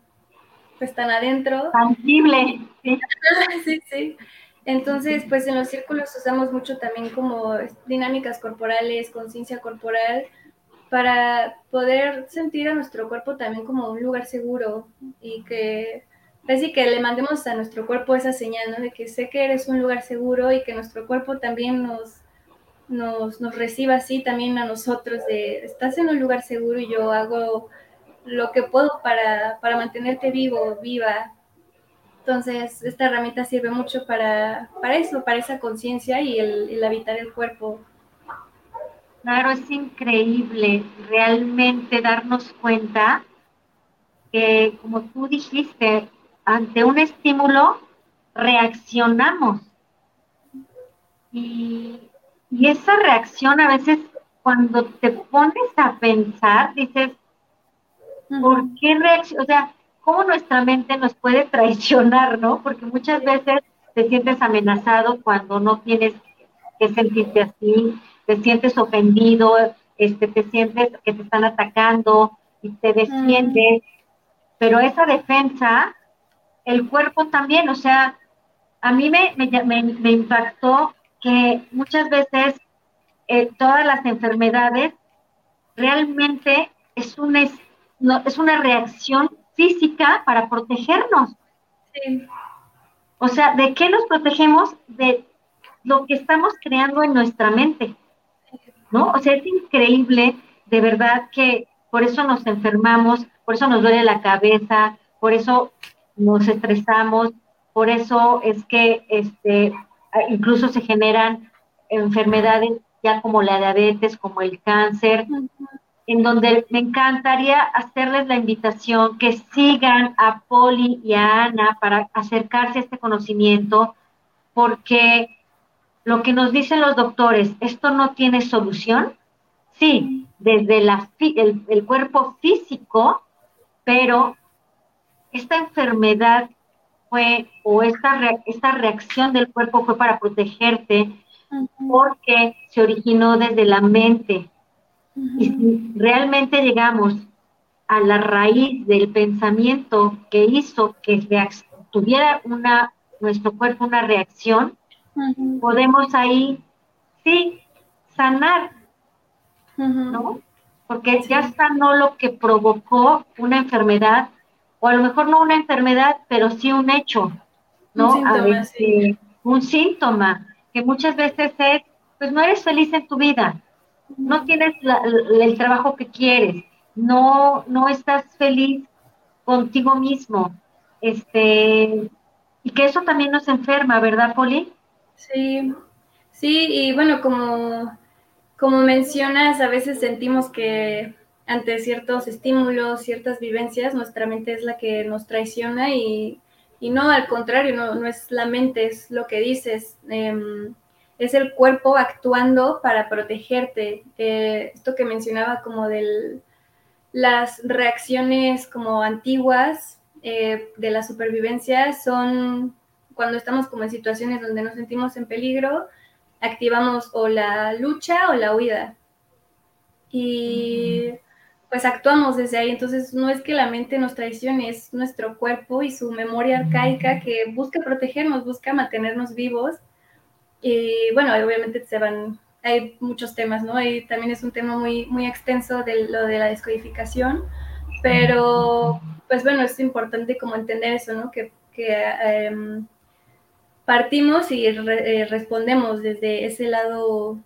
pues tan adentro. Tangible. Sí, sí. sí. Entonces, pues en los círculos usamos mucho también como dinámicas corporales, conciencia corporal, para poder sentir a nuestro cuerpo también como un lugar seguro y que, así que le mandemos a nuestro cuerpo esa señal, ¿no? De que sé que eres un lugar seguro y que nuestro cuerpo también nos, nos, nos reciba así también a nosotros, de estás en un lugar seguro y yo hago lo que puedo para, para mantenerte vivo, viva, entonces, esta herramienta sirve mucho para, para eso, para esa conciencia y el, habitar el cuerpo. Claro, es increíble realmente darnos cuenta que, como tú dijiste, ante un estímulo reaccionamos. Y, y esa reacción a veces cuando te pones a pensar, dices, ¿por qué reacción? O sea, cómo nuestra mente nos puede traicionar, ¿no? Porque muchas veces te sientes amenazado cuando no tienes que sentirte así, te sientes ofendido, este, te sientes que te están atacando y te defiendes, pero esa defensa, el cuerpo también, o sea, a mí me, me, impactó que muchas veces eh, todas las enfermedades realmente es una, es una reacción física para protegernos. O sea, ¿de qué nos protegemos? De lo que estamos creando en nuestra mente. ¿No? O sea, es increíble, de verdad, que por eso nos enfermamos, por eso nos duele la cabeza, por eso nos estresamos, por eso es que este, incluso se generan enfermedades ya como la diabetes, como el cáncer, en donde me encantaría hacerles la invitación que sigan a Poli y a Ana para acercarse a este conocimiento, porque lo que nos dicen los doctores, esto no tiene solución, sí, desde la, el, el cuerpo físico, pero esta enfermedad fue, o esta, esta reacción del cuerpo fue para protegerte, porque se originó desde la mente, y si realmente llegamos a la raíz del pensamiento que hizo que tuviera una, nuestro cuerpo una reacción, podemos ahí, sí, sanar, ¿no? Porque ya sanó lo que provocó una enfermedad, o a lo mejor no una enfermedad, pero sí un hecho, ¿no? Un síntoma, un síntoma que muchas veces es, pues no eres feliz en tu vida, no tienes el trabajo que quieres, no, no estás feliz contigo mismo, este, y que eso también nos enferma, ¿verdad, Poli? Sí, sí, y bueno, como, como mencionas, a veces sentimos que ante ciertos estímulos, ciertas vivencias, nuestra mente es la que nos traiciona y, y no, al contrario, no, no, es la mente, es lo que dices. Em, es el cuerpo actuando para protegerte. Eh, esto que mencionaba como de las reacciones como antiguas eh, de la supervivencia son cuando estamos como en situaciones donde nos sentimos en peligro, activamos o la lucha o la huida. Y pues actuamos desde ahí. Entonces no es que la mente nos traicione, es nuestro cuerpo y su memoria arcaica que busca protegernos, busca mantenernos vivos y bueno, obviamente se van, hay muchos temas, ¿no? Y también es un tema muy, muy extenso de lo de la descodificación, pero pues bueno, es importante como entender eso, ¿no? Que, em, partimos y eh, respondemos desde ese lado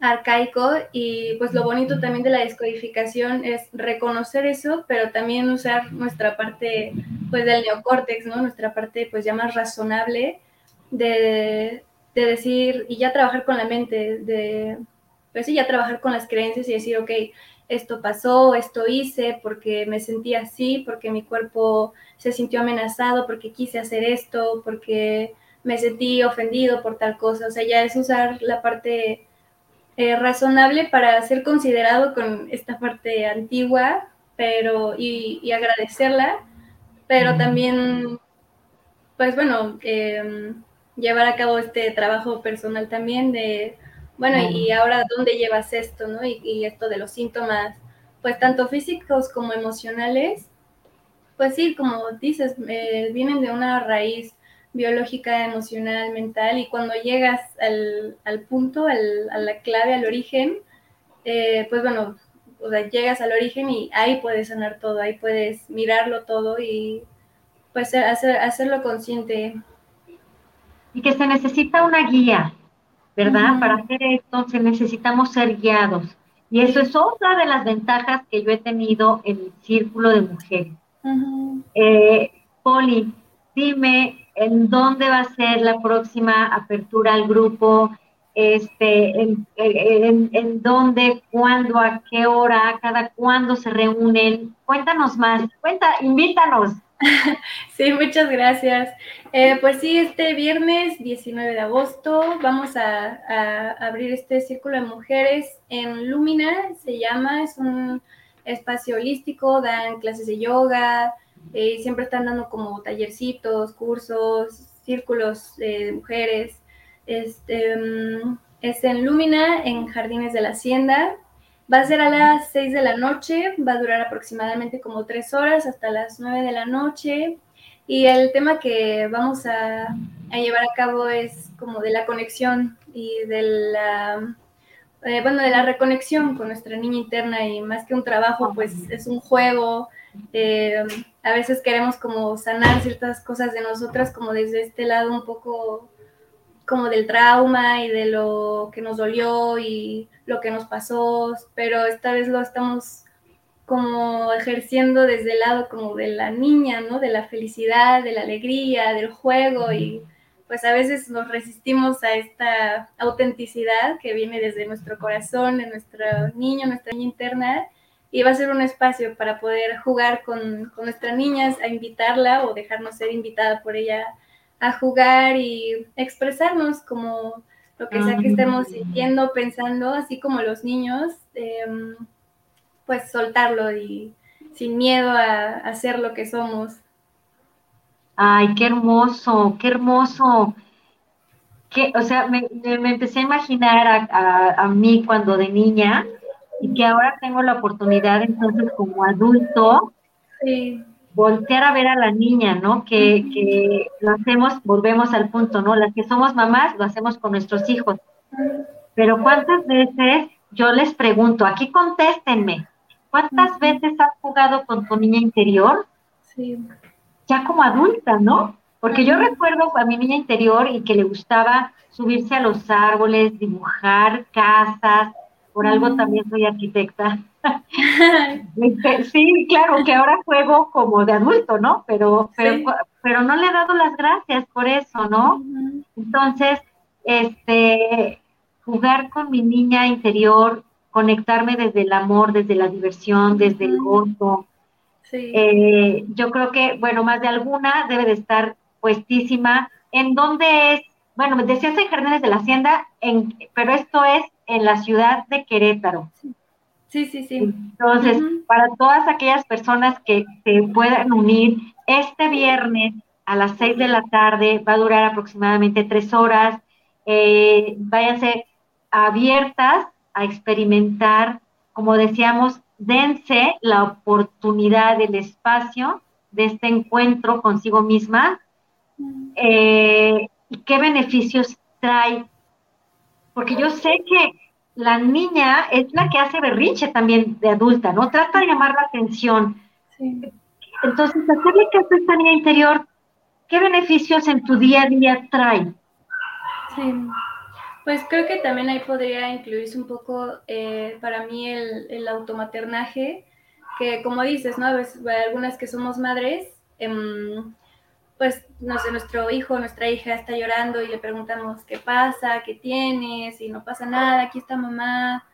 arcaico y pues lo bonito también de la descodificación es reconocer eso, pero también usar nuestra parte pues del neocórtex, ¿no? Nuestra parte pues ya más razonable de, de decir, y ya trabajar con la mente, de, pues sí, ya trabajar con las creencias y decir, ok, esto pasó, esto hice porque me sentí así, porque mi cuerpo se sintió amenazado, porque quise hacer esto, porque me sentí ofendido por tal cosa, o sea, ya es usar la parte eh, razonable para ser considerado con esta parte antigua, pero y, agradecerla, pero también, pues bueno, em, llevar a cabo este trabajo personal también de, bueno, y ahora dónde llevas esto, ¿no? Y, esto de los síntomas, pues tanto físicos como emocionales, pues sí, como dices, eh, vienen de una raíz biológica, emocional, mental, y cuando llegas al, punto, a la clave, al origen, eh, pues bueno, o sea, llegas al origen y ahí puedes sanar todo, ahí puedes mirarlo todo y pues hacer, hacerlo consciente. Y que se necesita una guía, ¿verdad? Para hacer esto se necesitamos ser guiados. Y eso es otra de las ventajas que yo he tenido en el círculo de mujeres. Eh, Poli, dime, en dónde va a ser la próxima apertura al grupo, este, en, dónde, cuándo, a qué hora, cada cuándo se reúnen. Cuéntanos más, cuenta, invítanos. Sí, muchas gracias. Eh, pues sí, este viernes 19 de agosto vamos a, a, abrir este círculo de mujeres en Lumina, se llama, es un espacio holístico, dan clases de yoga, eh, siempre están dando como tallercitos, cursos, círculos de mujeres. Este, mm, es en Lumina, en Jardines de la Hacienda. Va a ser a las 6 de la noche, va a durar aproximadamente como 3 horas hasta las 9 de la noche. Y el tema que vamos a, a llevar a cabo es como de la conexión y de la, eh, bueno, de la reconexión con nuestra niña interna y más que un trabajo, pues es un juego, eh, a veces queremos como sanar ciertas cosas de nosotras como desde este lado un poco como del trauma y de lo que nos dolió y lo que nos pasó, pero esta vez lo estamos como ejerciendo desde el lado como de la niña, ¿no? De la felicidad, de la alegría, del juego y pues a veces nos resistimos a esta autenticidad que viene desde nuestro corazón, de nuestro niño, nuestra niña interna y va a ser un espacio para poder jugar con, con nuestras niñas, a invitarla o dejarnos ser invitada por ella a jugar y expresarnos como lo que sea que estemos sintiendo, pensando, así como los niños, em, pues soltarlo y sin miedo a, a, ser lo que somos. Ay, qué hermoso, qué hermoso. Que, o sea, me, me, empecé a imaginar a, a, a mí cuando de niña, y que ahora tengo la oportunidad entonces como adulto voltear a ver a la niña, ¿no? Que, que, lo hacemos, volvemos al punto, ¿no? Las que somos mamás lo hacemos con nuestros hijos. Pero ¿cuántas veces yo les pregunto, aquí contéstenme, ¿cuántas veces has jugado con tu niña interior? Sí. Ya como adulta, ¿no? Porque yo recuerdo a mi niña interior y que le gustaba subirse a los árboles, dibujar casas, por algo también soy arquitecta. Este, sí, claro, que ahora juego como de adulto, ¿no? Pero, pero, no le he dado las gracias por eso, ¿no? Entonces, este, jugar con mi niña interior, conectarme desde el amor, desde la diversión, desde el gozo. Sí. Eh, yo creo que, bueno, más de alguna debe de estar puestísima. ¿En dónde es? Bueno, decías en Jardines de la Hacienda, en, pero esto es en la ciudad de Querétaro. Sí, sí, sí. Entonces, para todas aquellas personas que se puedan unir, este viernes a las seis de la tarde va a durar aproximadamente tres horas. Eh, váyanse abiertas a experimentar, como decíamos, dense la oportunidad, el espacio de este encuentro consigo misma. Eh, ¿Y qué beneficios trae porque yo sé que la niña es la que hace berrinche también de adulta, ¿no? Trata de llamar la atención. Entonces, hacerle caso a esta niña interior, ¿qué beneficios en tu día a día trae? Sí, pues creo que también ahí podría incluirse un poco eh, para mí el, el, automaternaje, que como dices, ¿no? A veces, algunas que somos madres, em, pues, no sé, nuestro hijo, nuestra hija está llorando y le preguntamos qué pasa, qué tienes, y no pasa nada, aquí está mamá.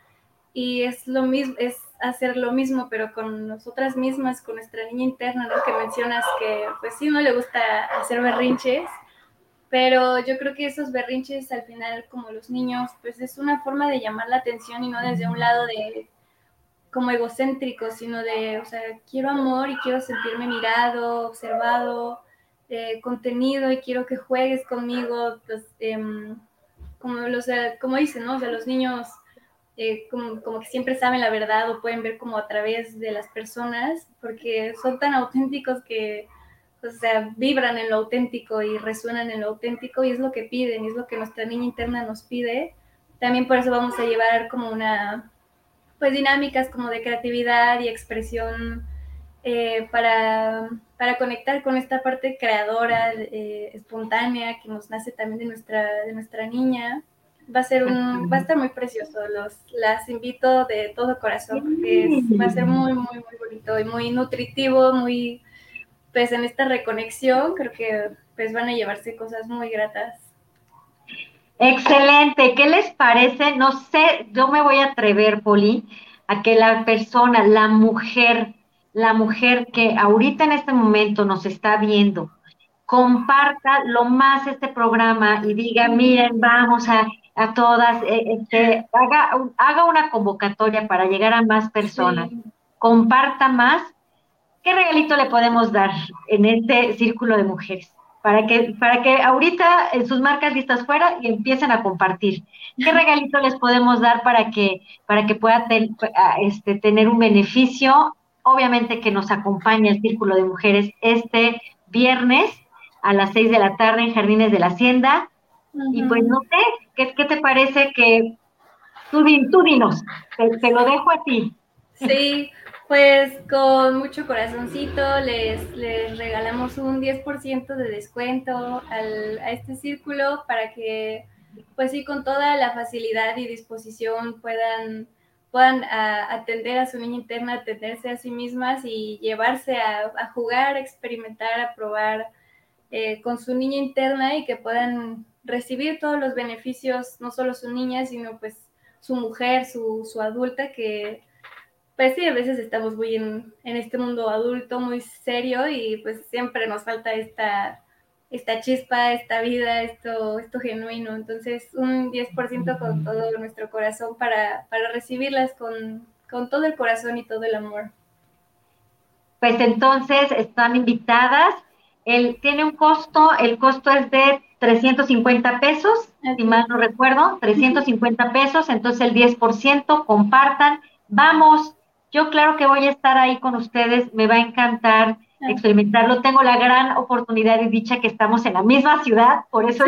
Y es lo mismo, es hacer lo mismo, pero con nosotras mismas, con nuestra niña interna, ¿no? Que mencionas que, pues sí, no le gusta hacer berrinches, pero yo creo que esos berrinches al final, como los niños, pues es una forma de llamar la atención y no desde un lado de como egocéntrico, sino de, o sea, quiero amor y quiero sentirme mirado, observado, eh, contenido y quiero que juegues conmigo, pues, em, como, los, como dicen, ¿no? O sea, los niños eh, como, como, que siempre saben la verdad o pueden ver como a través de las personas, porque son tan auténticos que, o sea, vibran en lo auténtico y resuenan en lo auténtico y es lo que piden, y es lo que nuestra niña interna nos pide. También por eso vamos a llevar como una, pues dinámicas como de creatividad y expresión eh, para, para, conectar con esta parte creadora, eh, espontánea que nos nace también de nuestra, de nuestra niña. Va a ser un, va a estar muy precioso. Los, las invito de todo corazón porque va a ser muy, muy, muy bonito y muy nutritivo, muy, pues en esta reconexión creo que pues van a llevarse cosas muy gratas. Excelente, ¿qué les parece? No sé, yo me voy a atrever, Poli, a que la persona, la mujer, la mujer que ahorita en este momento nos está viendo, comparta lo más este programa y diga, miren, vamos a a todas, eh, este, haga, haga, una convocatoria para llegar a más personas, comparta más. ¿Qué regalito le podemos dar en este círculo de mujeres? Para que, para que ahorita en sus marcas listas fuera y empiecen a compartir. ¿Qué regalito les podemos dar para que, para que pueda este, tener un beneficio? Obviamente que nos acompañe el círculo de mujeres este viernes a las seis de la tarde en Jardines de la Hacienda. Y pues no sé, ¿Qué, te parece que tú, tú dinos? Te, lo dejo a ti. Sí, pues con mucho corazoncito les, les regalamos un 10% de descuento al, a este círculo para que, pues sí, con toda la facilidad y disposición puedan, puedan atender a su niña interna, atenderse a sí mismas y llevarse a, jugar, a experimentar, a probar eh, con su niña interna y que puedan recibir todos los beneficios, no solo su niña, sino pues su mujer, su, su adulta, que pues sí, a veces estamos muy en, en, este mundo adulto, muy serio y pues siempre nos falta esta, esta chispa, esta vida, esto, esto genuino. Entonces, un 10% con todo nuestro corazón para, para recibirlas con, con todo el corazón y todo el amor. Pues entonces están invitadas. Él tiene un costo, el costo es de 350 pesos, si mal no recuerdo, 350 pesos, entonces el 10%, compartan, vamos, yo claro que voy a estar ahí con ustedes, me va a encantar experimentarlo, tengo la gran oportunidad y dicha que estamos en la misma ciudad, por eso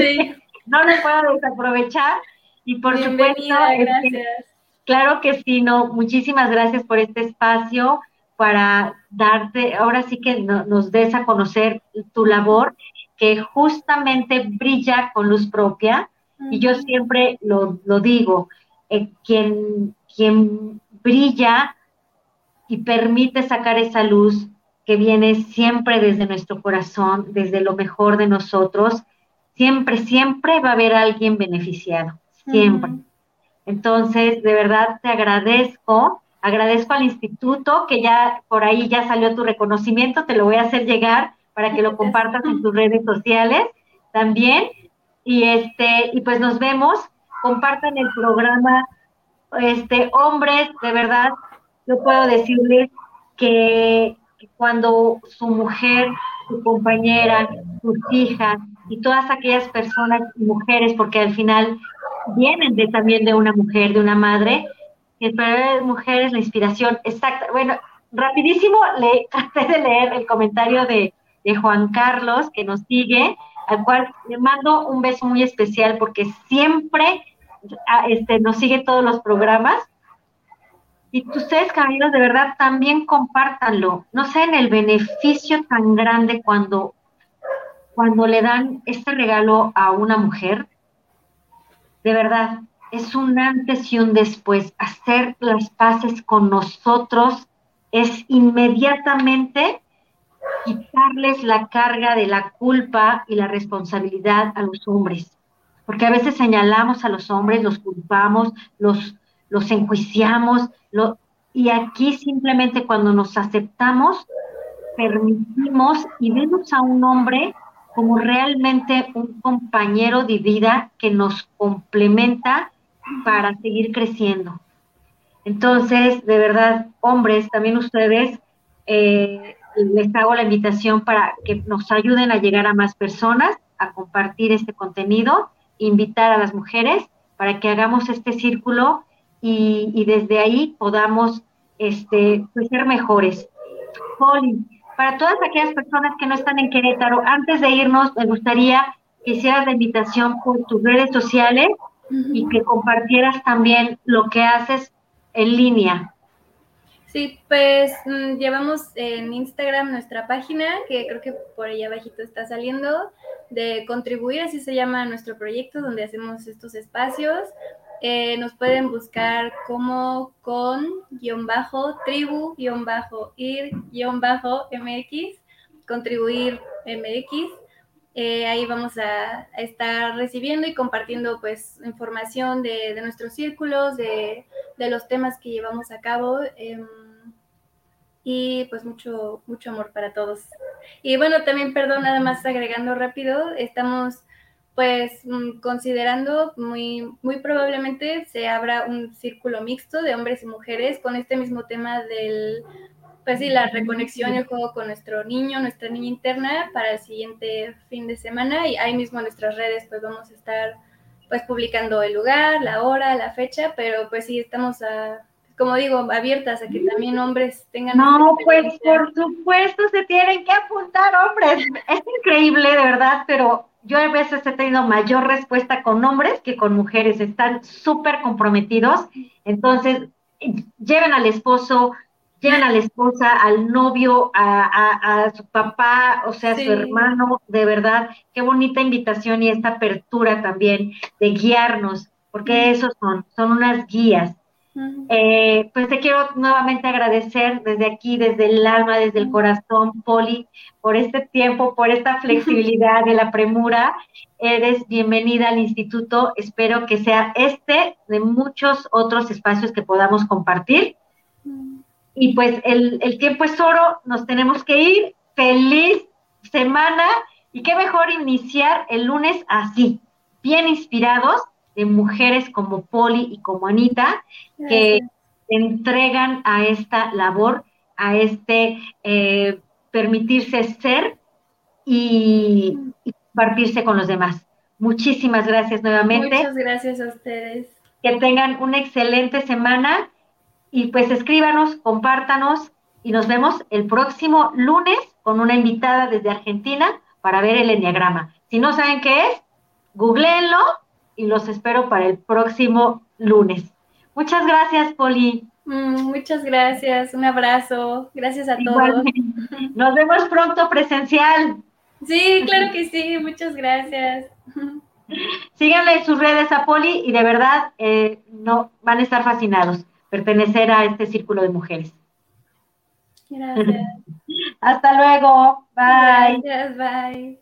no lo puedo desaprovechar, y por supuesto, gracias. claro que sí, no, muchísimas gracias por este espacio, para darte, ahora sí que nos des a conocer tu labor que justamente brilla con luz propia. Y yo siempre lo, digo, eh, quien, quien brilla y permite sacar esa luz que viene siempre desde nuestro corazón, desde lo mejor de nosotros, siempre, siempre va a haber alguien beneficiado, siempre. Entonces, de verdad te agradezco, agradezco al instituto que ya por ahí ya salió tu reconocimiento, te lo voy a hacer llegar para que lo compartas en tus redes sociales también. Y este, y pues nos vemos, compartan el programa, este, hombres, de verdad, yo puedo decirles que, cuando su mujer, su compañera, sus hijas y todas aquellas personas y mujeres, porque al final vienen de, también de una mujer, de una madre, que para mujeres la inspiración exacta. Bueno, rapidísimo le traté de leer el comentario de, de Juan Carlos, que nos sigue, al cual le mando un beso muy especial porque siempre este, nos sigue todos los programas. Y ustedes, caballeros, de verdad también compártanlo. No sé, en el beneficio tan grande cuando, cuando le dan este regalo a una mujer. De verdad, es un antes y un después. Hacer las paces con nosotros es inmediatamente quitarles la carga de la culpa y la responsabilidad a los hombres. Porque a veces señalamos a los hombres, los culpamos, los, los enjuiciamos, y aquí simplemente cuando nos aceptamos, permitimos y vemos a un hombre como realmente un compañero de vida que nos complementa para seguir creciendo. Entonces, de verdad, hombres, también ustedes, eh, les hago la invitación para que nos ayuden a llegar a más personas, a compartir este contenido, invitar a las mujeres para que hagamos este círculo y, desde ahí podamos este, pues, ser mejores. Poli, para todas aquellas personas que no están en Querétaro, antes de irnos, me gustaría que hicieras la invitación por tus redes sociales y que compartieras también lo que haces en línea. Sí, pues mm, llevamos en Instagram nuestra página, que creo que por ahí abajito está saliendo, de contribuir, así se llama nuestro proyecto, donde hacemos estos espacios. Eh, nos pueden buscar como con guion bajo tribu guion bajo ir guion bajo mx, contribuir mx. Eh, ahí vamos a, estar recibiendo y compartiendo pues información de, nuestros círculos, de, los temas que llevamos a cabo. Em, y pues mucho, mucho amor para todos. Y bueno, también, perdón, nada más agregando rápido, estamos pues mm, considerando muy, muy probablemente se abra un círculo mixto de hombres y mujeres con este mismo tema del pues sí, la reconexión y el juego con nuestro niño, nuestra niña interna para el siguiente fin de semana y ahí mismo en nuestras redes pues vamos a estar pues publicando el lugar, la hora, la fecha, pero pues sí, estamos a, como digo, abiertas a que también hombres tengan... No, pues por supuesto se tienen que apuntar hombres. Es increíble, de verdad, pero yo a veces he tenido mayor respuesta con hombres que con mujeres. Están súper comprometidos. Entonces, lleven al esposo, llegan a la esposa, al novio, a, su papá, o sea, a su hermano, de verdad, qué bonita invitación y esta apertura también de guiarnos, porque esos son, son unas guías. Eh, pues te quiero nuevamente agradecer desde aquí, desde el alma, desde el corazón, Poli, por este tiempo, por esta flexibilidad de la premura. Eres bienvenida al instituto. Espero que sea este de muchos otros espacios que podamos compartir. Y pues el, tiempo es oro, nos tenemos que ir. Feliz semana y qué mejor iniciar el lunes así, bien inspirados de mujeres como Poli y como Anita, que entregan a esta labor, a este eh, permitirse ser y, y compartirse con los demás. Muchísimas gracias nuevamente. Muchas gracias a ustedes. Que tengan una excelente semana y pues escríbanos, compártanos y nos vemos el próximo lunes con una invitada desde Argentina para ver el enneagrama. Si no saben qué es, googleenlo y los espero para el próximo lunes. Muchas gracias, Poli. Mm, muchas gracias, un abrazo, gracias a todos. Nos vemos pronto presencial. Sí, claro que sí, muchas gracias. Síganle sus redes a Poli y de verdad eh, no van a estar fascinados pertenecer a este círculo de mujeres. Gracias. Hasta luego. Bye. Gracias, bye.